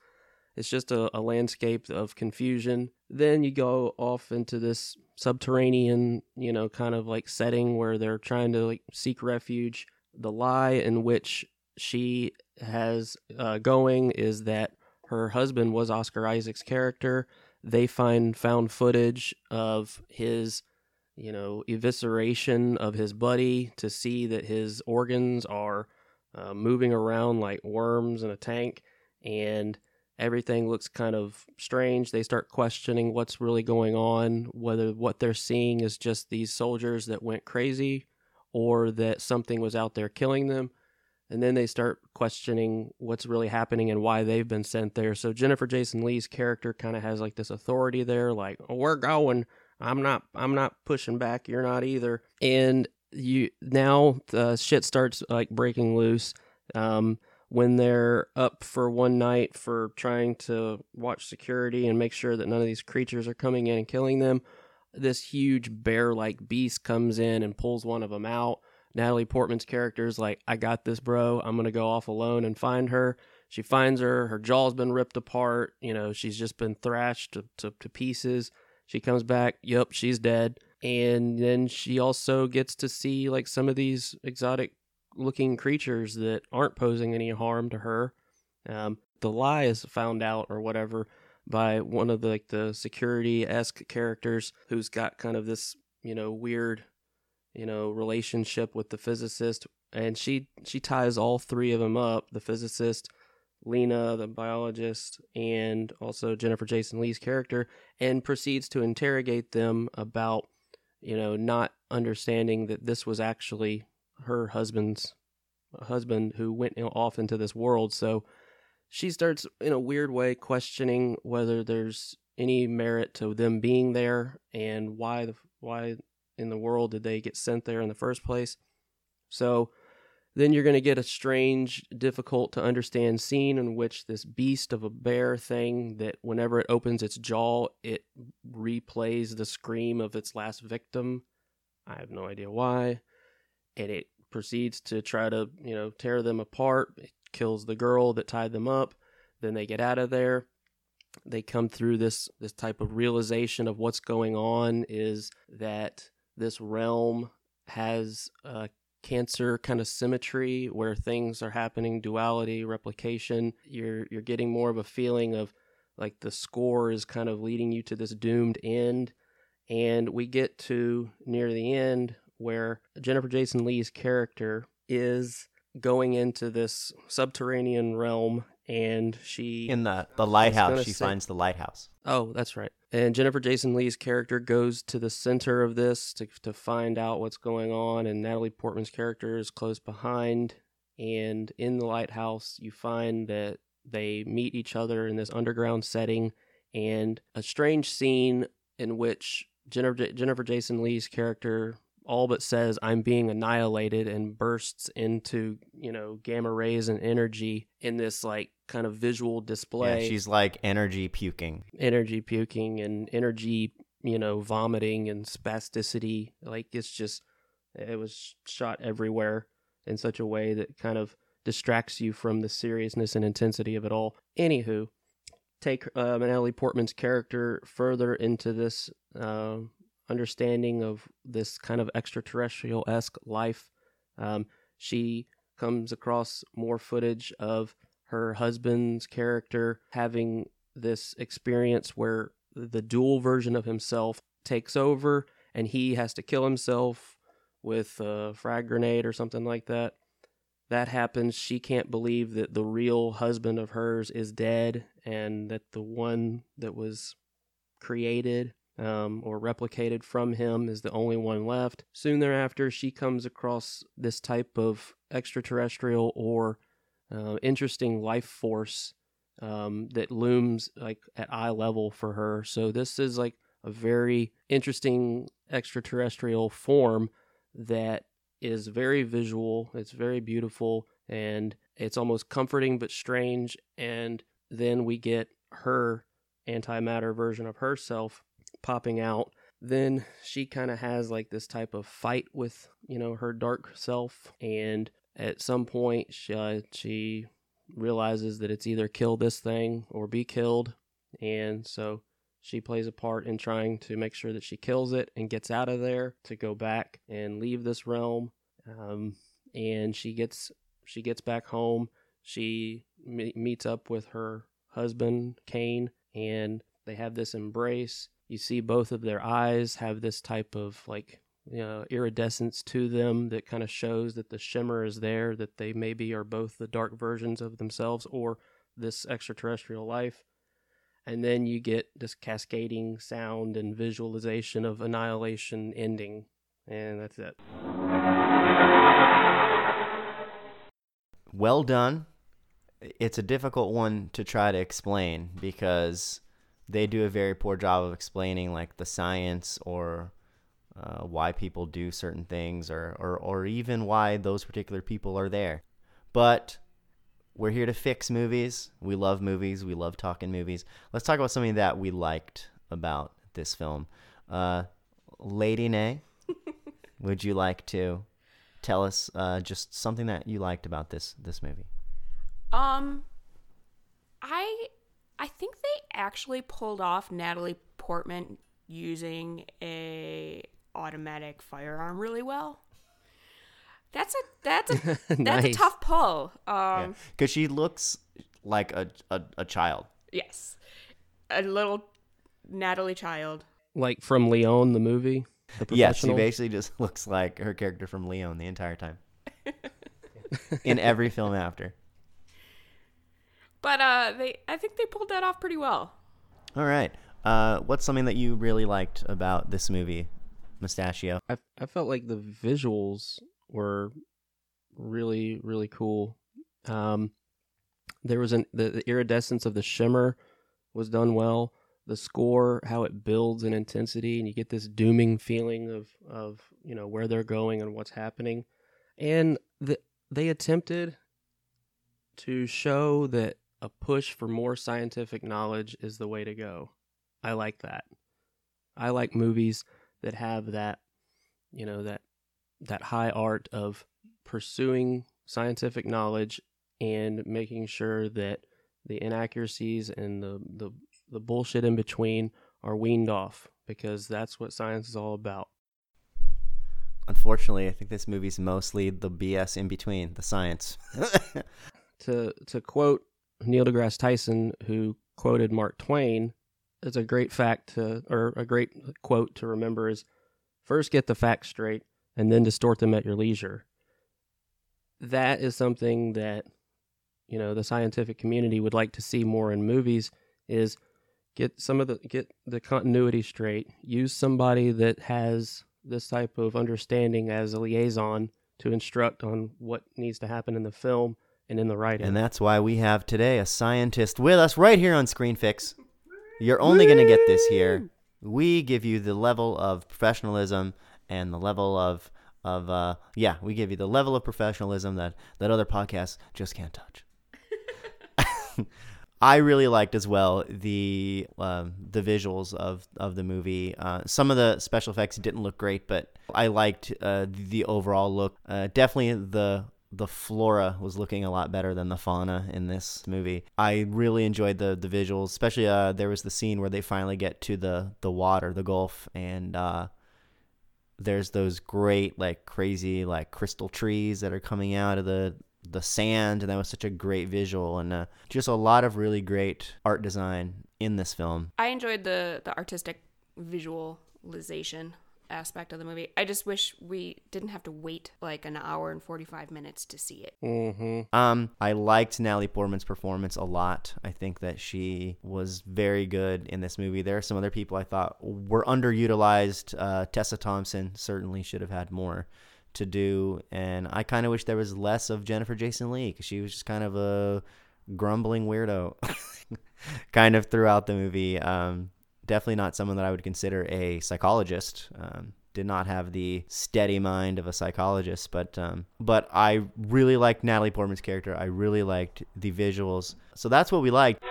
it's just a, a landscape of confusion. Then you go off into this subterranean, you know, kind of like setting where they're trying to like seek refuge. The lie in which she has uh, going is that her husband was Oscar Isaac's character they find found footage of his you know evisceration of his buddy to see that his organs are uh, moving around like worms in a tank and everything looks kind of strange. They start questioning what's really going on whether what they're seeing is just these soldiers that went crazy or that something was out there killing them and then they start questioning what's really happening and why they've been sent there. So Jennifer Jason Leigh's character kind of has like this authority there, like oh, we're going. I'm not. I'm not pushing back. You're not either. And you now the shit starts like breaking loose. Um, when they're up for one night for trying to watch security and make sure that none of these creatures are coming in and killing them, this huge bear like beast comes in and pulls one of them out. Natalie Portman's character is like, I got this, bro. I'm going to go off alone and find her. She finds her. Her jaw's been ripped apart. You know, she's just been thrashed to, to, to pieces. She comes back. Yep, she's dead. And then she also gets to see like some of these exotic looking creatures that aren't posing any harm to her. Um, the lie is found out or whatever by one of the like the security esque characters who's got kind of this you know weird you know relationship with the physicist and she she ties all three of them up the physicist lena the biologist and also jennifer jason leigh's character and proceeds to interrogate them about you know not understanding that this was actually her husband's husband who went off into this world. So she starts in a weird way questioning whether there's any merit to them being there and why the why in the world did they get sent there in the first place. So then you're going to get a strange, difficult to understand scene in which this beast of a bear thing that whenever it opens its jaw, it replays the scream of its last victim. I have no idea why. And it proceeds to try to, you know, tear them apart. It kills the girl that tied them up. Then they get out of there. They come through this this type of realization of what's going on is that this realm has a cancer kind of symmetry where things are happening duality replication. You're you're getting more of a feeling of like the score is kind of leading you to this doomed end. And we get to near the end where Jennifer Jason Leigh's character is going into this subterranean realm and she
in the the lighthouse she finds the lighthouse.
Oh that's right. And jennifer jason leigh's character goes to the center of this to, to find out what's going on and natalie portman's character is close behind. And in the lighthouse you find that they meet each other in this underground setting and a strange scene in which jennifer, jennifer jason leigh's character all but says I'm being annihilated and bursts into, you know, gamma rays and energy in this like kind of visual display.
Yeah, she's like energy puking.
Energy puking and energy, you know, vomiting and spasticity. Like it's just it was shot everywhere in such a way that kind of distracts you from the seriousness and intensity of it all. Anywho, take uh, Natalie Portman's character further into this uh, understanding of this kind of extraterrestrial esque life. Um, she comes across more footage of her husband's character having this experience where the dual version of himself takes over and he has to kill himself with a frag grenade or something like that. That happens. She can't believe that the real husband of hers is dead and that the one that was created um, or replicated from him is the only one left. Soon thereafter, she comes across this type of extraterrestrial or uh, interesting life force um, that looms like at eye level for her. So this is like a very interesting extraterrestrial form that is very visual. It's very beautiful and it's almost comforting but strange. And then we get her antimatter version of herself popping out. Then she kind of has like this type of fight with, you know, her dark self. And at some point, she, uh, she realizes that it's either kill this thing or be killed. And so she plays a part in trying to make sure that she kills it and gets out of there to go back and leave this realm. Um, and she gets she gets back home. She me- meets up with her husband Kane, and they have this embrace you see both of their eyes have this type of like you know, iridescence to them that kind of shows that the shimmer is there, that they maybe are both the dark versions of themselves or this extraterrestrial life. And then you get this cascading sound and visualization of annihilation ending. And that's it.
Well done. It's a difficult one to try to explain because they do a very poor job of explaining like the science or uh, why people do certain things or, or, or even why those particular people are there. But we're here to fix movies. We love movies. We love talking movies. Let's talk about something that we liked about this film. Uh, Lady Nay, [laughs] would you like to tell us uh, just something that you liked about this this movie?
Um, I I think they actually pulled off Natalie Portman using a automatic firearm really well. That's a that's a [laughs] that's a tough pull. Um,
Because she looks like a, a, a child.
yes, a little Natalie Child.
Like from Leon, the movie. The
Yes, she basically just [laughs] looks like her character from Leon the entire time. [laughs] In every film after.
But uh, they I think they pulled that off pretty well.
All right. Uh, what's something that you really liked about this movie, Mustachio?
I I felt like the visuals were really really cool. Um, there was an the, the iridescence of the shimmer was done well. The score, how it builds in intensity, and you get this dooming feeling of of you know where they're going and what's happening, and the, they attempted to show that a push for more scientific knowledge is the way to go. I like that. I like movies that have that you know that that high art of pursuing scientific knowledge and making sure that the inaccuracies and the the, the bullshit in between are weaned off because that's what science is all about.
Unfortunately, I think this movie's mostly the BS in between, the science. [laughs]
To to quote Neil deGrasse Tyson, who quoted Mark Twain, it's a great fact to or a great quote to remember is first get the facts straight and then distort them at your leisure. That is something that you know the scientific community would like to see more in movies is get some of the get the continuity straight use somebody that has this type of understanding as a liaison to instruct on what needs to happen in the film and in the writing
and that's why we have today a scientist with us right here on Screen Fix. You're only going to get this here. We give you the level of professionalism and the level of of uh yeah, we give you the level of professionalism that that other podcasts just can't touch. [laughs] I really liked as well the um, the visuals of of the movie. Uh, some of the special effects didn't look great, but I liked uh, the overall look. Uh, definitely the the flora was looking a lot better than the fauna in this movie. I really enjoyed the the visuals, especially uh, there was the scene where they finally get to the the water, the Gulf, and uh, there's those great like crazy like crystal trees that are coming out of the the sand and that was such a great visual and uh, just a lot of really great art design in this film
I enjoyed the the artistic visualization aspect of the movie. I just wish we didn't have to wait like an hour and 45 minutes to see it.
hmm
um i liked natalie portman's performance a lot. I think that she was very good in this movie. There are some other people i thought were underutilized. Uh, tessa thompson certainly should have had more to do and i kind of wish there was less of jennifer jason leigh because she was just kind of a grumbling weirdo [laughs] kind of throughout the movie. Um definitely not someone that i would consider a psychologist um did not have the steady mind of a psychologist, but um, but I really liked Natalie Portman's character. I really liked the visuals. So that's what we liked.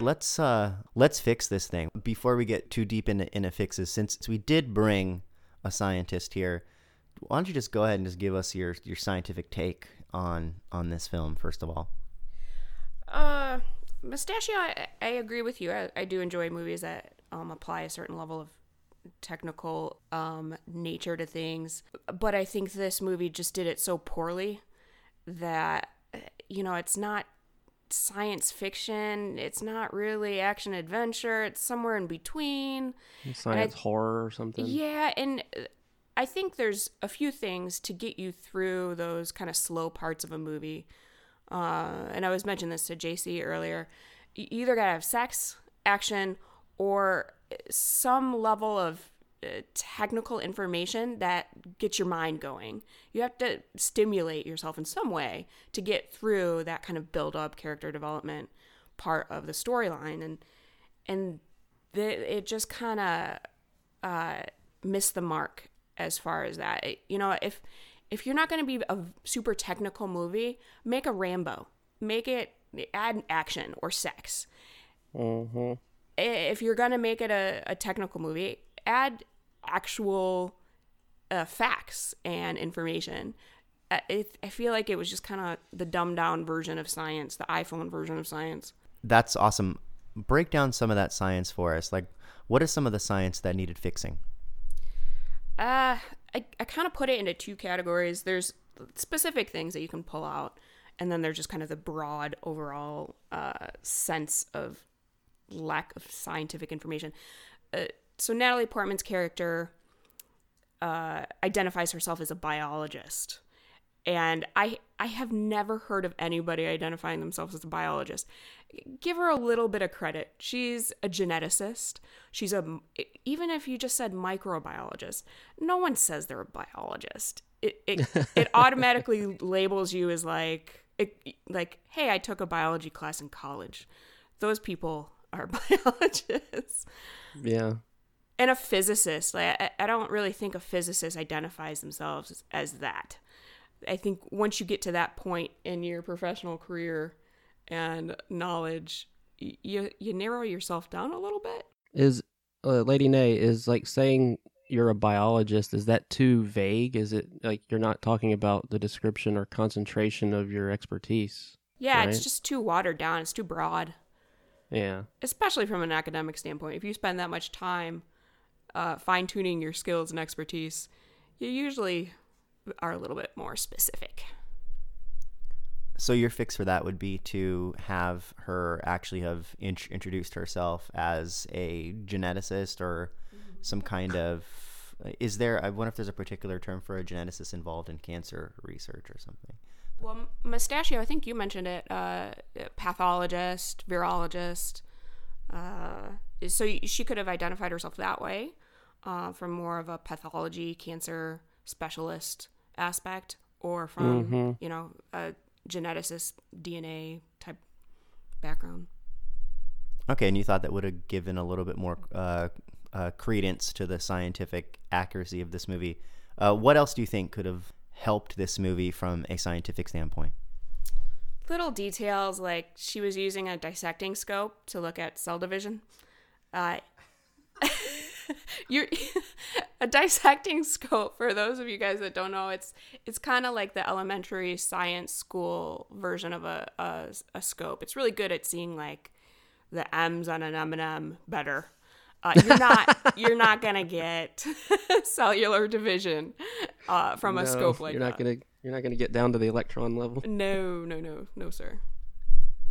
Let's uh, let's fix this thing before we get too deep into, into fixes. Since we did bring a scientist here, why don't you just go ahead and just give us your your scientific take on on this film first of all?
Uh, Mustachio, I, I agree with you. I, I do enjoy movies that um, apply a certain level of technical um, nature to things. But I think this movie just did it so poorly that, you know, it's not science fiction. It's not really action adventure. It's somewhere in between.
Science horror or something.
Yeah, and I think there's a few things to get you through those kind of slow parts of a movie. Uh, and I was mentioning this to JC earlier. You either gotta have sex, action, or some level of uh, technical information that gets your mind going. You have to stimulate yourself in some way to get through that kind of build up character development part of the storyline and and the, it just kind of uh, miss the mark as far as that. You know, if if you're not going to be a super technical movie, make a Rambo. Make it add action or sex.
Mm-hmm.
If you're going to make it a, a technical movie, add actual uh, facts and information. It, I feel like it was just kind of the dumbed down version of science, the iPhone version of science.
That's awesome. Break down some of that science for us. Like, what is some of the science that needed fixing?
Uh, I, I kind of put it into two categories. There's specific things that you can pull out, and then there's just kind of the broad overall uh, sense of lack of scientific information. Uh, so Natalie Portman's character uh, identifies herself as a biologist, and I I have never heard of anybody identifying themselves as a biologist. Give her a little bit of credit. She's a geneticist. She's a even if you just said microbiologist, no one says they're a biologist. It it, [laughs] it automatically labels you as like it, like hey, I took a biology class in college. Those people are [laughs] biologists
Yeah.
and a physicist. Like I, I don't really think a physicist identifies themselves as, as that. I think once you get to that point in your professional career and knowledge, you you narrow yourself down a little bit.
Is uh, Lady Nay is like saying you're a biologist? Is that too vague? Is it like you're not talking about the description or concentration of your expertise?
Yeah,
Right.
it's just too watered down. It's too broad,
Yeah.
especially from an academic standpoint. If you spend that much time uh, fine tuning your skills and expertise, you usually are a little bit more specific.
So your fix for that would be to have her actually have int- introduced herself as a geneticist or some kind of. Is there? I wonder if there's a particular term for a geneticist involved in cancer research or something.
Well, Mustachio, I think you mentioned it. Uh, pathologist, virologist. Uh, so she could have identified herself that way, uh, from more of a pathology, cancer specialist aspect, or from you know a geneticist, DNA type background.
Okay, and you thought that would have given a little bit more uh, uh, credence to the scientific accuracy of this movie. Uh, what else do you think could have helped this movie from a scientific standpoint?
Little details like she was using a dissecting scope to look at cell division. [laughs] [laughs] You're [laughs] a dissecting scope for those of you guys that don't know it's it's kind of like the elementary science school version of a, a a scope it's really good at seeing like the m's on an m&m better uh, you're not [laughs] you're not gonna get cellular division uh, from a scope like
you're
that
not gonna you're not gonna get down to the electron level.
no no no no sir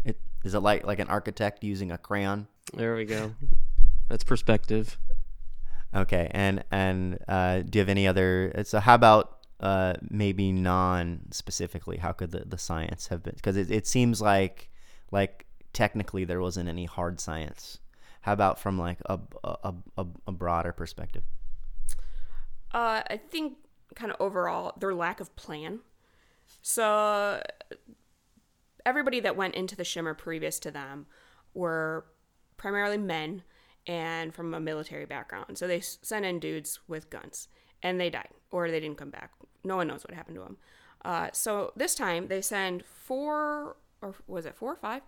It, is it like like an architect using a crayon?
There we go. That's perspective.
Okay, and and uh, do you have any other? So how about uh, maybe non-specifically? How could the, the science have been? Because it, it seems like like technically there wasn't any hard science. How about from like a a, a, a broader perspective?
Uh, I think kind of overall their lack of plan. So everybody that went into the Shimmer previous to them were primarily men and from a military background. So they sent in dudes with guns and they died or they didn't come back. No one knows what happened to them. Uh, so this time they send four or was it four or five?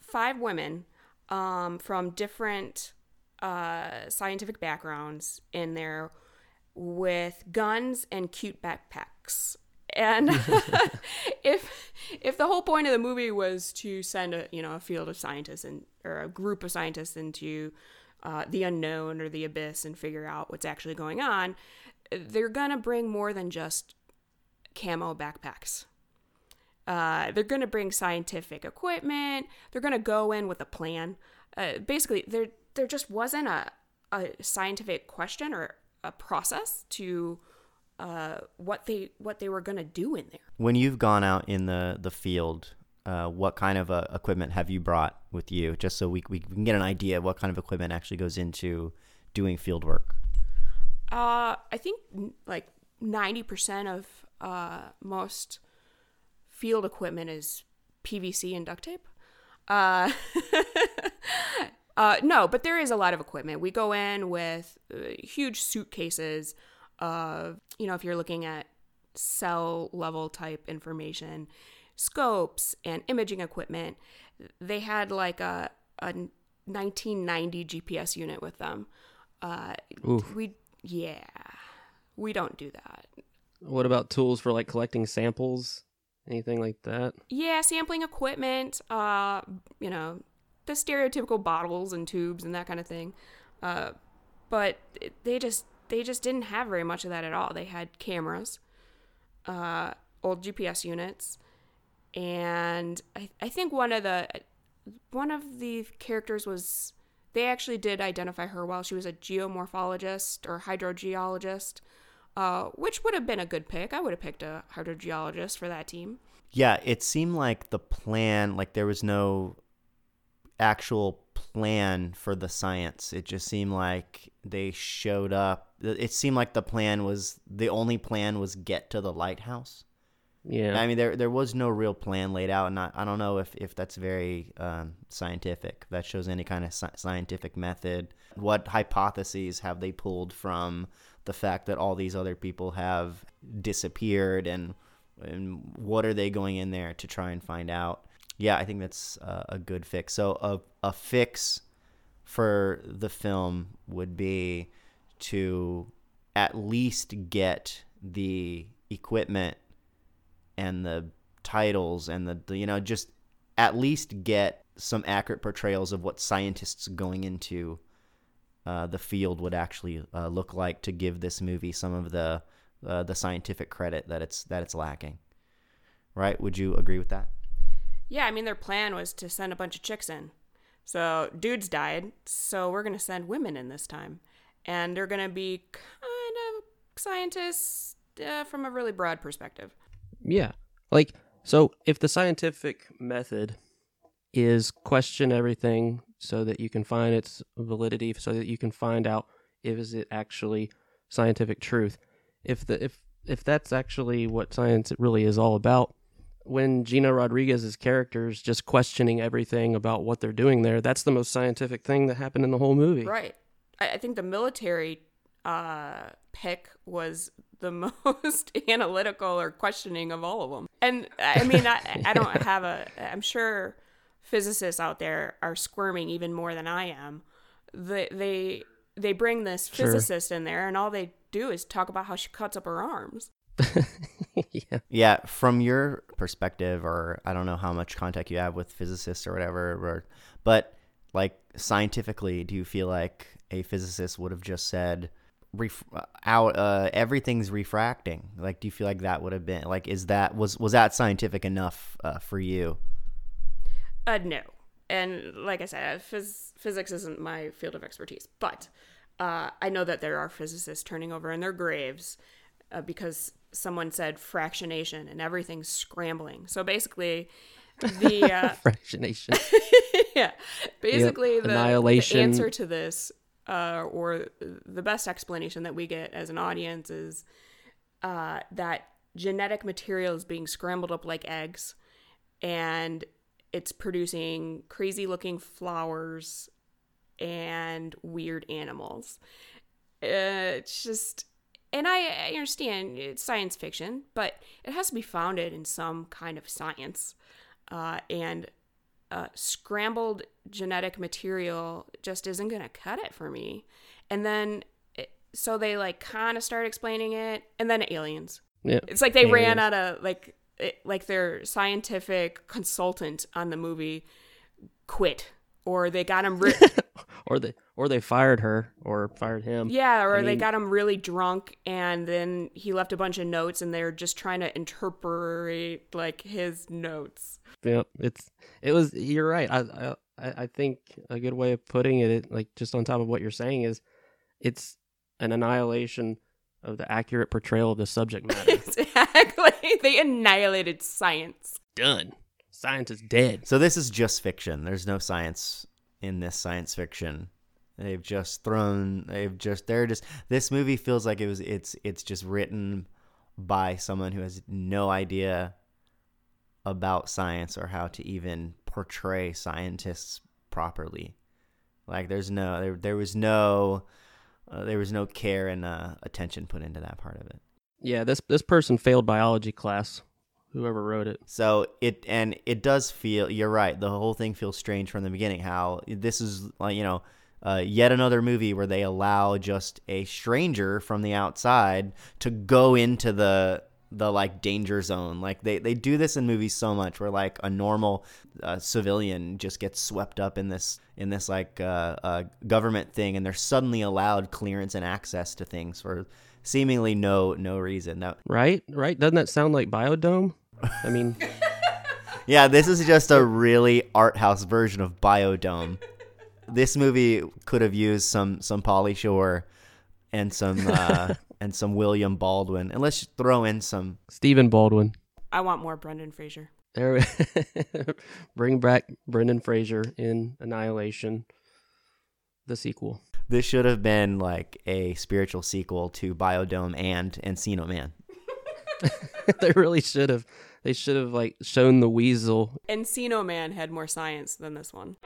Five women um, from different uh, scientific backgrounds in there with guns and cute backpacks. And [laughs] [laughs] if if the whole point of the movie was to send a you know a field of scientists and or a group of scientists into uh, the unknown or the abyss and figure out what's actually going on, they're gonna bring more than just camo backpacks. Uh, they're going to bring scientific equipment. They're going to go in with a plan. Uh, basically, there there just wasn't a, a scientific question or a process to uh, what they what they were going to do in there.
When you've gone out in the the field, uh, what kind of uh, equipment have you brought with you? Just so we we can get an idea of what kind of equipment actually goes into doing field work.
Uh, I think n- like ninety percent of uh, most field equipment is PVC and duct tape. Uh, [laughs] Uh, no, but there is a lot of equipment. We go in with uh, huge suitcases of, you know, if you're looking at cell level type information, scopes and imaging equipment. They had like a, a 1990 GPS unit with them. Uh,
Oof.
we, yeah, we don't do that.
What about tools for like collecting samples? Anything like that?
Yeah, sampling equipment, uh, you know, the stereotypical bottles and tubes and that kind of thing. Uh, but they just they just didn't have very much of that at all. They had cameras, uh, old GPS units, and I, I think one of the one of the characters was they actually did identify her well. She was a geomorphologist or hydrogeologist, uh, which would have been a good pick. I would have picked a hydrogeologist for that team.
Yeah, it seemed like the plan, like there was no actual plan for the science. It just seemed like they showed up. It seemed like the plan was the only plan was get to the lighthouse.
Yeah.
I mean, there there was no real plan laid out, and I, I don't know if, if that's very um, scientific. That shows any kind of sci- scientific method. What hypotheses have they pulled from the fact that all these other people have disappeared, and and what are they going in there to try and find out? Yeah, I think that's uh, a good fix. So a a fix for the film would be to at least get the equipment and the titles and the, the you know just at least get some accurate portrayals of what scientists going into uh, the field would actually uh, look like to give this movie some of the uh, the scientific credit that it's that it's lacking. Right? Would you agree with that?
Yeah, I mean, their plan was to send a bunch of chicks in. So, dudes died, so we're going to send women in this time. And they're going to be kind of scientists uh, from a really broad perspective.
Yeah. Like, so if the scientific method is question everything so that you can find its validity, so that you can find out if is it actually scientific truth. If the if if that's actually what science really is all about, when Gina Rodriguez's character is just questioning everything about what they're doing there, that's the most scientific thing that happened in the whole movie.
Right. I, I think the military uh, pick was the [laughs] most [laughs] analytical or questioning of all of them. And I mean, I, I don't [laughs] have a, I'm sure physicists out there are squirming even more than I am. They, they, they bring this
Sure.
physicist in there and all they do is talk about how she cuts up her arms.
yeah.
Yeah, from your perspective, or I don't know how much contact you have with physicists or whatever, or, but like scientifically, do you feel like a physicist would have just said, ref- uh, out, uh, everything's refracting? Like, do you feel like that would have been like, is that was was that scientific enough uh, for you?
Uh, no. And like I said, phys- physics isn't my field of expertise, but uh, I know that there are physicists turning over in their graves uh, because someone said fractionation and everything's scrambling. So basically, the [laughs] uh,
Fractionation. [laughs]
yeah, basically the, the
annihilation.
answer to this, uh, or the best explanation that we get as an audience is uh, that genetic material is being scrambled up like eggs, and it's producing crazy looking flowers and weird animals. It's just, and I, I understand it's science fiction, but it has to be founded in some kind of science. Uh, and uh, scrambled genetic material just isn't going to cut it for me. And then, it, so they like kind of start explaining it, and then aliens.
Yeah.
It's like they ran out of like it, like their scientific consultant on the movie quit or they got him ri- [laughs]
or they or they fired her or fired him.
yeah or
I
they
mean-
got him really drunk and then he left a bunch of notes and they're just trying to interpret like his notes
Yeah, it's it was. You're right. I I I think a good way of putting it, it, like just on top of what you're saying, is it's an annihilation of the accurate portrayal of the subject matter. [laughs]
exactly they annihilated science
Done. Science is dead.
So this is just fiction. There's no science in this science fiction. They've just thrown. They've just. They're just. This movie feels like it was. It's. It's just written by someone who has no idea about science or how to even portray scientists properly. Like there's no there there was no uh, there was no care and uh, attention put into that part of it.
Yeah, this this person failed biology class. Whoever wrote it.
So it and it does feel you're right. The whole thing feels strange from the beginning. How this is like you know uh, yet another movie where they allow just a stranger from the outside to go into the the like danger zone. Like they they do this in movies so much where like a normal uh, civilian just gets swept up in this in this like uh, uh, government thing, and they're suddenly allowed clearance and access to things for seemingly no no reason. That
Right? Right? Doesn't that sound like Biodome? I mean, [laughs]
yeah, this is just a really art house version of Biodome. This movie could have used some some Pauly Shore and some uh, [laughs] and some William Baldwin, and let's throw in some.
Stephen Baldwin.
I want more Brendan Fraser.
There, we- [laughs] bring back Brendan Fraser in Annihilation, the sequel.
This should have been like a spiritual sequel to Biodome and Encino Man. [laughs]
they really should have. They should have like shown the weasel.
Encino Man had more science than this one.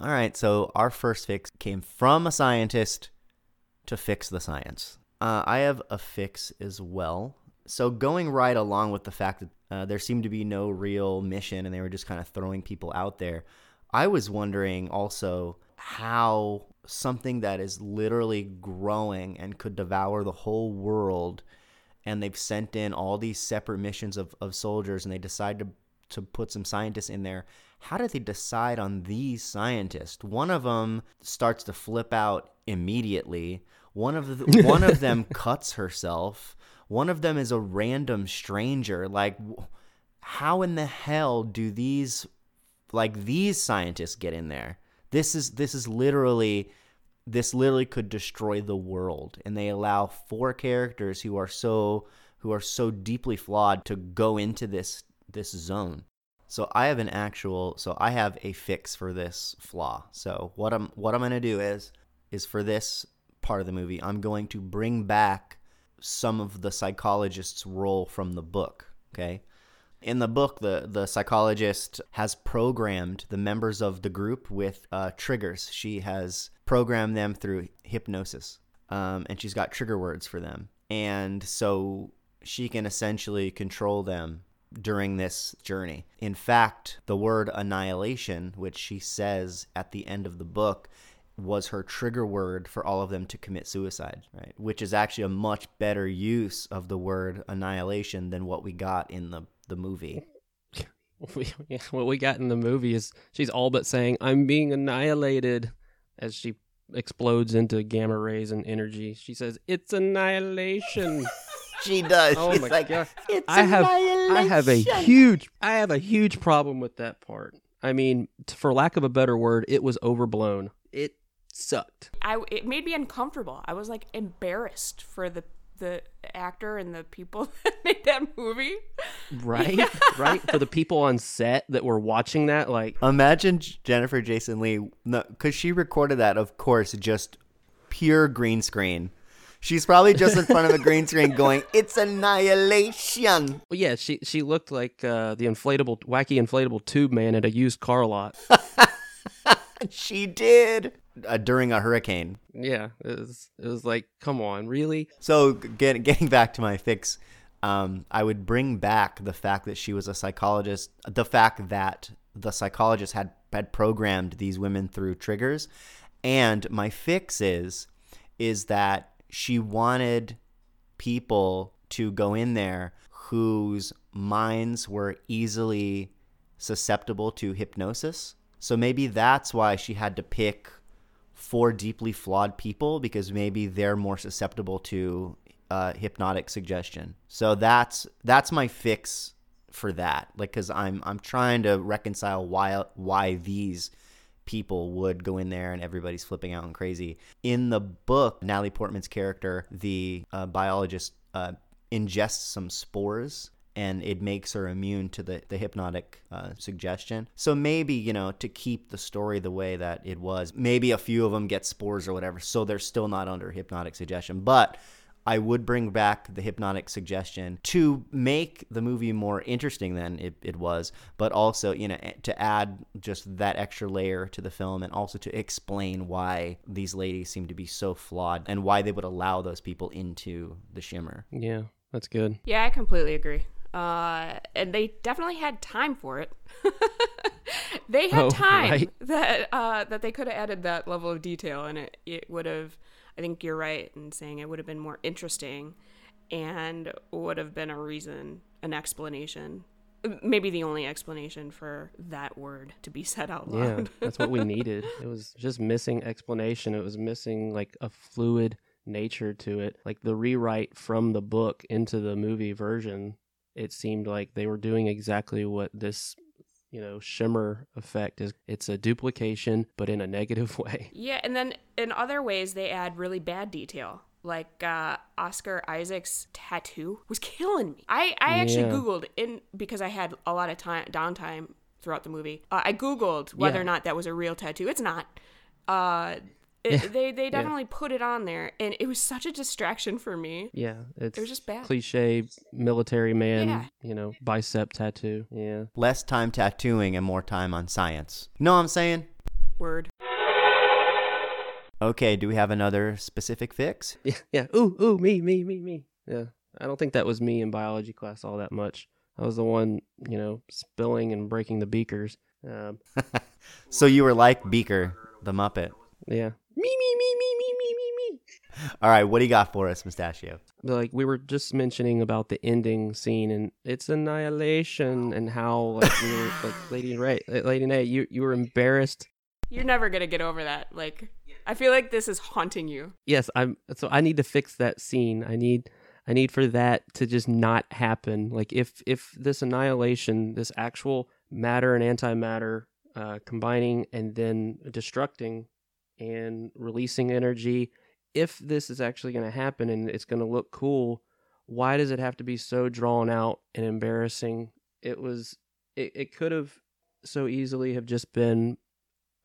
All right, so our first fix came from a scientist to fix the science. Uh, I have a fix as well. So going right along with the fact that uh, there seemed to be no real mission and they were just kind of throwing people out there, I was wondering also how something that is literally growing and could devour the whole world and they've sent in all these separate missions of, of soldiers and they decide to to put some scientists in there. How did they decide on these scientists? One of them starts to flip out immediately. One of the, [laughs] one of them cuts herself. One of them is a random stranger. Like how in the hell do these like these scientists get in there? This is this is literally this literally could destroy the world. And they allow four characters who are so who are so deeply flawed to go into this this zone. So i have an actual so i have a fix for this flaw. So what i'm what i'm going to do is is for this part of the movie i'm going to bring back some of the psychologist's role from the book okay in the book, the, the psychologist has programmed the members of the group with uh, triggers. She has programmed them through hypnosis, um, and she's got trigger words for them. And so she can essentially control them during this journey. In fact, the word annihilation, which she says at the end of the book, was her trigger word for all of them to commit suicide, right? Which is actually a much better use of the word annihilation than what we got in the the movie. [laughs]
Yeah, what we got in the movie is she's all but saying, "I'm being annihilated," as she explodes into gamma rays and energy. She says, "It's annihilation." [laughs]
She does.
Oh
She's
my
like,
God.
It's
I have I have a huge I have a huge problem with that part. I mean, t- for lack of a better word, it was overblown. It sucked.
I it made me uncomfortable. I was like embarrassed for the the actor and the people [laughs] that made that movie.
Right? [laughs] Right? For the people on set that were watching that like
Imagine Jennifer Jason Leigh, because she recorded that, of course, just pure green screen. She's probably just in front of a green screen going, [laughs] "It's annihilation."
well, yeah, she she looked like uh, the inflatable wacky inflatable tube man at a used car lot.
She did uh, during a hurricane.
yeah, it was it was like, come on, really?
So get, getting [laughs] back to my fix, um, I would bring back the fact that she was a psychologist. The fact that the psychologist had had programmed these women through triggers, and my fix is is that she wanted people to go in there whose minds were easily susceptible to hypnosis. So maybe that's why she had to pick four deeply flawed people because maybe they're more susceptible to uh, hypnotic suggestion. So that's that's my fix for that. Like, because I'm I'm trying to reconcile why why these people would go in there and everybody's flipping out and crazy. In the book, Natalie Portman's character, the uh, biologist, uh, ingests some spores and it makes her immune to the, the hypnotic uh, suggestion. So maybe, you know, to keep the story the way that it was, maybe a few of them get spores or whatever, so they're still not under hypnotic suggestion. But I would bring back the hypnotic suggestion to make the movie more interesting than it, it was, but also, you know, to add just that extra layer to the film and also to explain why these ladies seem to be so flawed and why they would allow those people into the shimmer.
Yeah, that's good.
Yeah, I completely agree. Uh, and they definitely had time for it. [laughs] they had
Oh,
time
right. [laughs]
that uh, that they could have added that level of detail, and it it would have. I think you're right in saying it would have been more interesting, and would have been a reason, an explanation, maybe the only explanation for that word to be said out loud.
Yeah, that's what we [laughs] needed. It was just missing explanation. It was missing like a fluid nature to it. Like the rewrite from the book into the movie version, it seemed like they were doing exactly what this, you know, shimmer effect is. It's a duplication, but in a negative [laughs] way.
Yeah, and then in other ways they add really bad detail. Like uh, Oscar Isaac's tattoo was [laughs] killing me. I, I actually
Yeah.
googled in because I had a lot of time downtime throughout the movie. Uh, I googled whether
Yeah.
or not that was a real tattoo. It's not. Uh, it, They they [laughs] definitely put it on there, and it was such a distraction for me.
Yeah, it's
It was just bad.
cliche military man,
Yeah.
you know, bicep tattoo. Yeah.
Less time tattooing and more time on science. You know what I'm saying?
Word.
Okay, do we have another specific fix? [laughs]
Yeah, yeah. Ooh, ooh, me, me, me, me. Yeah. I don't think that was me in biology class all that much. I was the one, you know, spilling and breaking the beakers. Um, [laughs]
So you were like Beaker, the Muppet.
yeah. Me, me, me, me, me, me, me, me.
All right, what do you got for us, Mustachio?
Like we were just mentioning about the ending scene and its annihilation and how like we were like [laughs] Lady Ray, Lady Nay, you you were embarrassed.
You're never gonna get over that. Like, I feel like this is haunting you.
Yes, I'm. So I need to fix that scene. I need I need for that to just not happen. Like if if this annihilation, this actual matter and antimatter uh, combining and then destructing and releasing energy, if this is actually going to happen and it's going to look cool, why does it have to be so drawn out and embarrassing? It was. It, it could have so easily have just been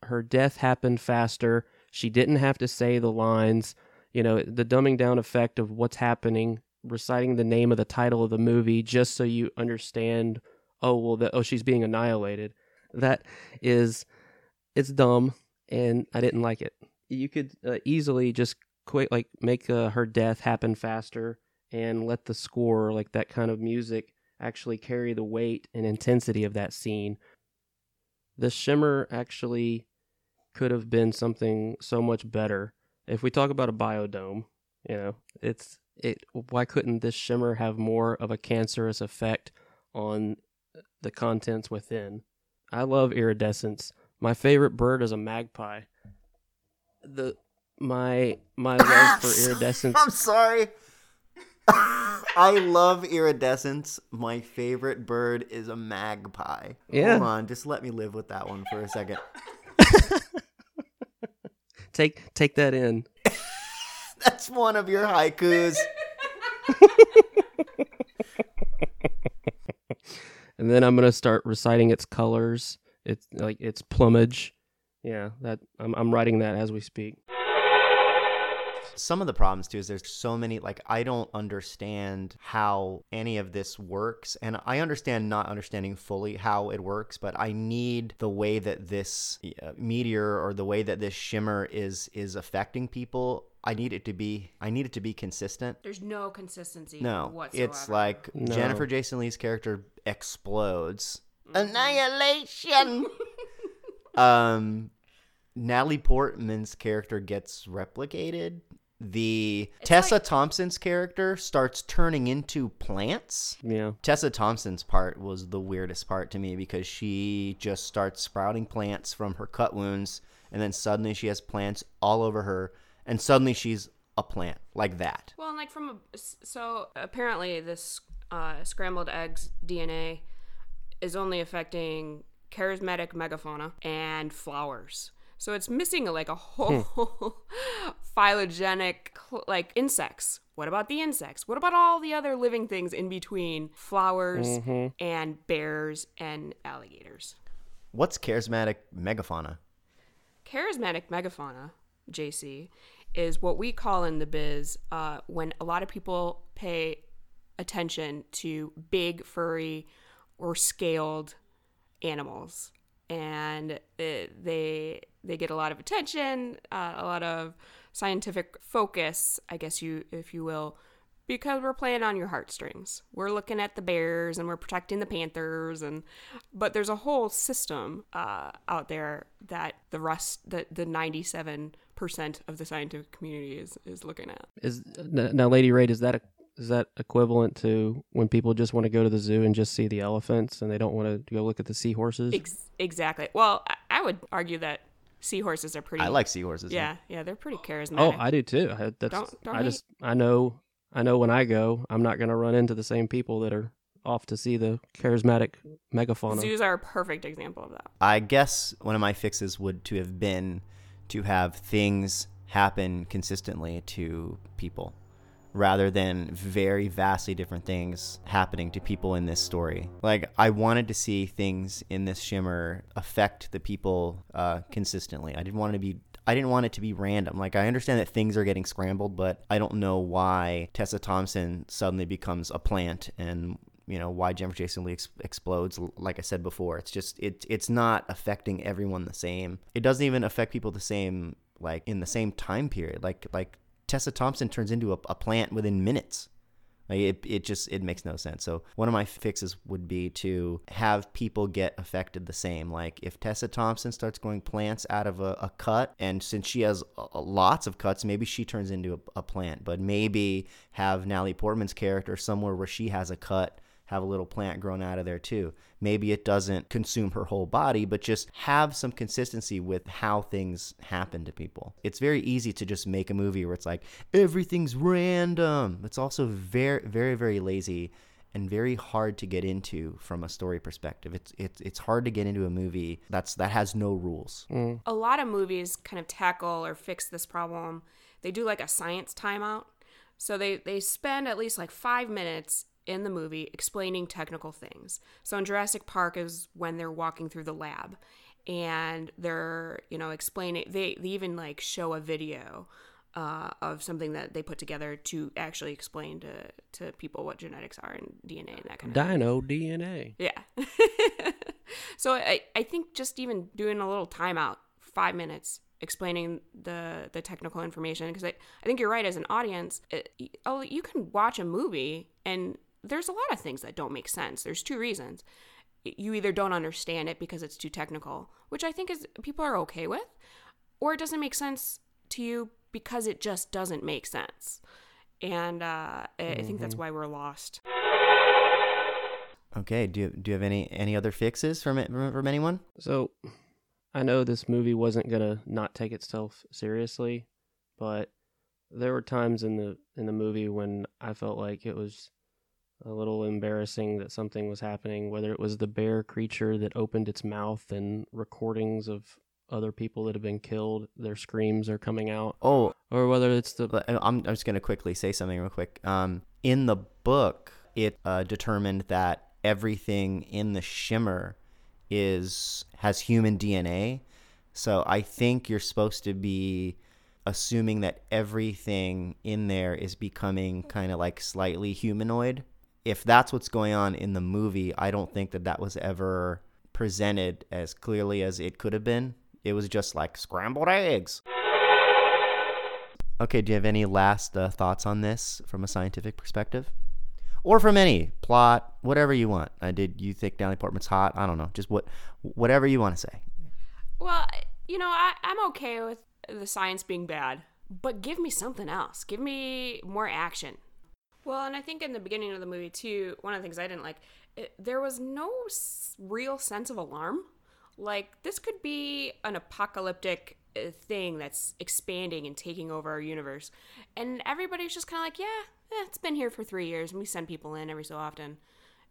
her death happened faster. She didn't have to say the lines you know the dumbing down effect of what's happening reciting the name of the title of the movie just so you understand oh well that oh she's being annihilated that is it's dumb and i didn't like it you could uh, easily just quick like make uh, her death happen faster and let the score like that kind of music actually carry the weight and intensity of that scene the shimmer actually could have been something so much better if we talk about a biodome, you know, it's it. Why couldn't this shimmer have more of a cancerous effect on the contents within? I love iridescence. My favorite bird is a magpie. The my my [laughs] love for iridescence.
I'm sorry. [laughs] I love iridescence. My favorite bird is a magpie.
Yeah.
Hold on, just let me live with that one for a second. [laughs]
Take take that in.
That's one of your haikus.
And then I'm gonna start reciting its colors. It's like its plumage. Yeah, that I'm I'm writing that as we speak.
Some of the problems too is there's so many like I don't understand how any of this works and I understand not understanding fully how it works but I need the way that this uh, meteor or the way that this shimmer is is affecting people I need it to be I need it to be consistent
There's no consistency.
No,
whatsoever.
it's like
No.
Jennifer Jason Leigh's character explodes. Annihilation. [laughs] um, Natalie Portman's character gets replicated. The Tessa
like-
Thompson's character starts turning into plants.
Yeah.
Tessa Thompson's part was the weirdest part to me because she just starts sprouting plants from her cut wounds, and then suddenly she has plants all over her, and suddenly she's a plant like that.
Well, and like from a so apparently this uh, scrambled eggs DNA is only affecting charismatic megafauna and flowers. So it's missing like a whole [laughs] phylogenetic cl- like insects. What about the insects? What about all the other living things in between flowers and bears and alligators?
What's charismatic megafauna?
Charismatic megafauna, JC, is what we call in the biz uh, when a lot of people pay attention to big, furry, or scaled animals, and it, they they get a lot of attention, uh, a lot of scientific focus, I guess you if you will, because we're playing on your heartstrings. We're looking at the bears and we're protecting the panthers, and but there's a whole system uh, out there that the rest, the the ninety seven percent of the scientific community is is looking at.
Is now, Lady Raid, is that a, is that equivalent to when people just want to go to the zoo and just see the elephants and they don't want to go look at the seahorses?
Ex- exactly. Well, I, I would argue that seahorses are pretty.
I like seahorses.
Yeah, yeah, they're pretty charismatic.
oh, I do too. I, that's
Don't- don't
I just I know I know when I go, I'm not going to run into the same people that are off to see the charismatic megafauna.
Zoos are a perfect example of that.
I guess one of my fixes would to have been to have things happen consistently to people rather than very vastly different things happening to people in this story. Like I wanted to see things in this shimmer affect the people uh, consistently. I didn't want it to be I didn't want it to be random. Like I understand that things are getting scrambled, but I don't know why Tessa Thompson suddenly becomes a plant and you know why Jennifer Jason Leigh ex- explodes. Like I said before, it's just it it's not affecting everyone the same. It doesn't even affect people the same like in the same time period. Like like Tessa Thompson turns into a, a plant within minutes. It, it just it makes no sense. So one of my fixes would be to have people get affected the same. Like if Tessa Thompson starts going plants out of a, a cut, and since she has a- lots of cuts, maybe she turns into a, a plant. But maybe have Natalie Portman's character somewhere where she has a cut, have a little plant grown out of there too. Maybe it doesn't consume her whole body, but just have some consistency with how things happen to people. It's very easy to just make a movie where it's like everything's random. It's also very, very, very lazy and very hard to get into from a story perspective. It's it's it's hard to get into a movie that's that has no rules.
Mm.
a lot of movies kind of tackle or fix this problem. They do like a science timeout. So they, they spend at least like five minutes in the movie explaining technical things. So in Jurassic Park is when they're walking through the lab and they're, you know, explaining they, they even like show a video uh, of something that they put together to actually explain to, to people what genetics are and DNA and that kind of thing.
Dino DNA.
Yeah. [laughs] so I, I think just even doing a little timeout, five minutes, explaining the the technical information because I, I think you're right as an audience it, oh you can watch a movie and there's a lot of things that don't make sense. There's two reasons. You either don't understand it because it's too technical which i think is people are okay with or it doesn't make sense to you because it just doesn't make sense. And uh, I I think that's why we're lost.
Okay, do you, do you have any any other fixes from it from, from anyone?
So, I know this movie wasn't gonna not take itself seriously, but there were times in the in the movie when I felt like it was a little embarrassing that something was happening. Whether it was the bear creature that opened its mouth and recordings of other people that have been killed, their screams are coming out,
Oh,
or whether it's the
I'm, I'm just going to quickly say something real quick. Um, in the book, it uh, determined that everything in the shimmer is has human DNA. So I think you're supposed to be assuming that everything in there is becoming kind of like slightly humanoid. If that's what's going on in the movie, I don't think that that was ever presented as clearly as it could have been. It was just like scrambled eggs. Okay, do you have any last uh, thoughts on this from a scientific perspective? Or from any plot, whatever you want. Uh, did you think Natalie Portman's hot? I don't know. Just what, whatever you want to say.
Well, you know, I, I'm okay with the science being bad, but give me something else. Give me more action. Well, and I think in the beginning of the movie, too, one of the things I didn't like, it, there was no s- real sense of alarm. Like, this could be an apocalyptic uh, thing that's expanding and taking over our universe. And everybody's just kind of like, yeah, eh, it's been here for three years, and we send people in every so often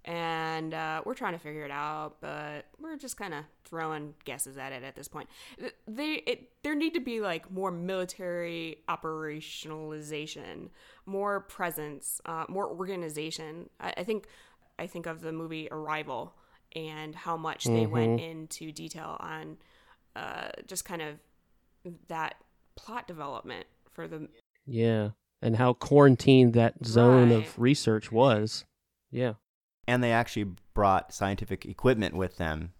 and uh, we're trying to figure it out, but we're just kind of throwing guesses at it at this point. They, it, there need to be like more military operationalization, more presence, uh, more organization. I, I think, I think of the movie Arrival and how much they went into detail on uh, just kind of that plot development for the
Yeah. And how quarantined that zone
Right.
of research was. Yeah.
and they actually brought scientific equipment with them.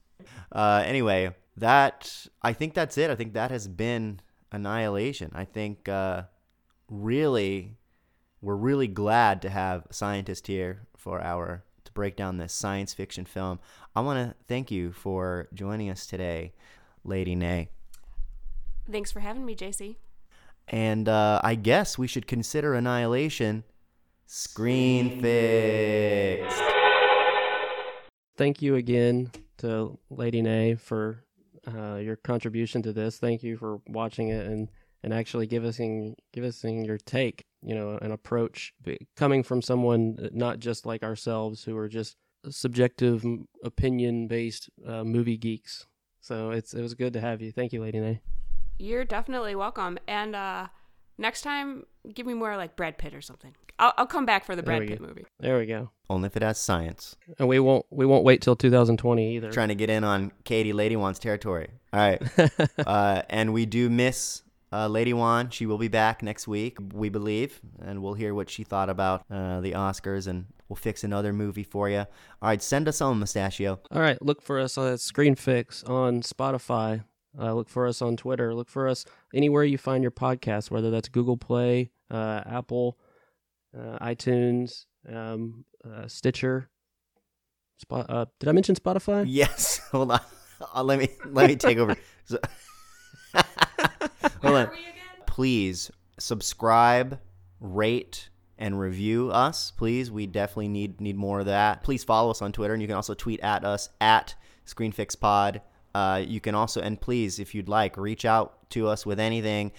Uh, anyway, that I think that's it. I think that has been annihilation. I think uh, really, we're really glad to have a scientist here for our to break down this science fiction film. I want to thank you for joining us today, Lady Nay.
Thanks for having me, JC.
And uh, I guess we should consider Annihilation screen fixed.
Thank you again to Lady Nay for uh, your contribution to this. Thank you for watching it and, and actually give us in, us your take, you know, an approach coming from someone uh, not just like ourselves who are just subjective, opinion based uh, movie geeks. So it's it was good to have you. Thank you, Lady Nay.
You're definitely welcome. And uh, next time, give me more like Brad Pitt or something. I'll, I'll come back for the
There
Brad Pitt
go.
movie.
There we go.
Only if it has science.
And we won't we won't wait till 2020 either.
Trying to get in on Katie Lady One's territory. All right. [laughs] uh, and we do miss uh, Lady One. She will be back next week, we believe, and we'll hear what she thought about uh, the Oscars, and we'll fix another movie for you. All right, send us home, Mustachio.
All right, look for us on Screen Fix on Spotify. Uh, look for us on Twitter. Look for us anywhere you find your podcast, whether that's Google Play, uh, Apple, uh, iTunes, um, uh, Stitcher. Spot, uh, did I mention Spotify?
Yes. [laughs] Hold on. Uh, [laughs] let me let me take over. [laughs] So- [laughs] Hold on. Please subscribe, rate, and review us. Please, we definitely need need more of that. Please follow us on Twitter, and you can also tweet at us at ScreenFixPod. Uh, you can also, and please, if you'd like, reach out to us with anything.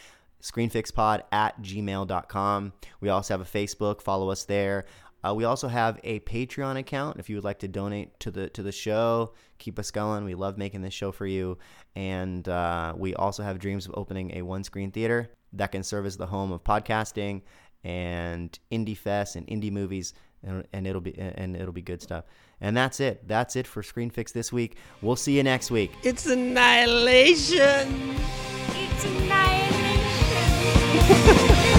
ScreenFixPod at gmail.com. We also have a Facebook. Follow us there. Uh, we also have a Patreon account if you would like to donate to the to the show. Keep us going. We love making this show for you, and uh, we also have dreams of opening a one screen theater that can serve as the home of podcasting and indie fest and indie movies, and, and it'll be and it'll be good stuff. And that's it. That's it for Screen Fix this week. We'll see you next week.
It's annihilation.
It's annihilation. [laughs]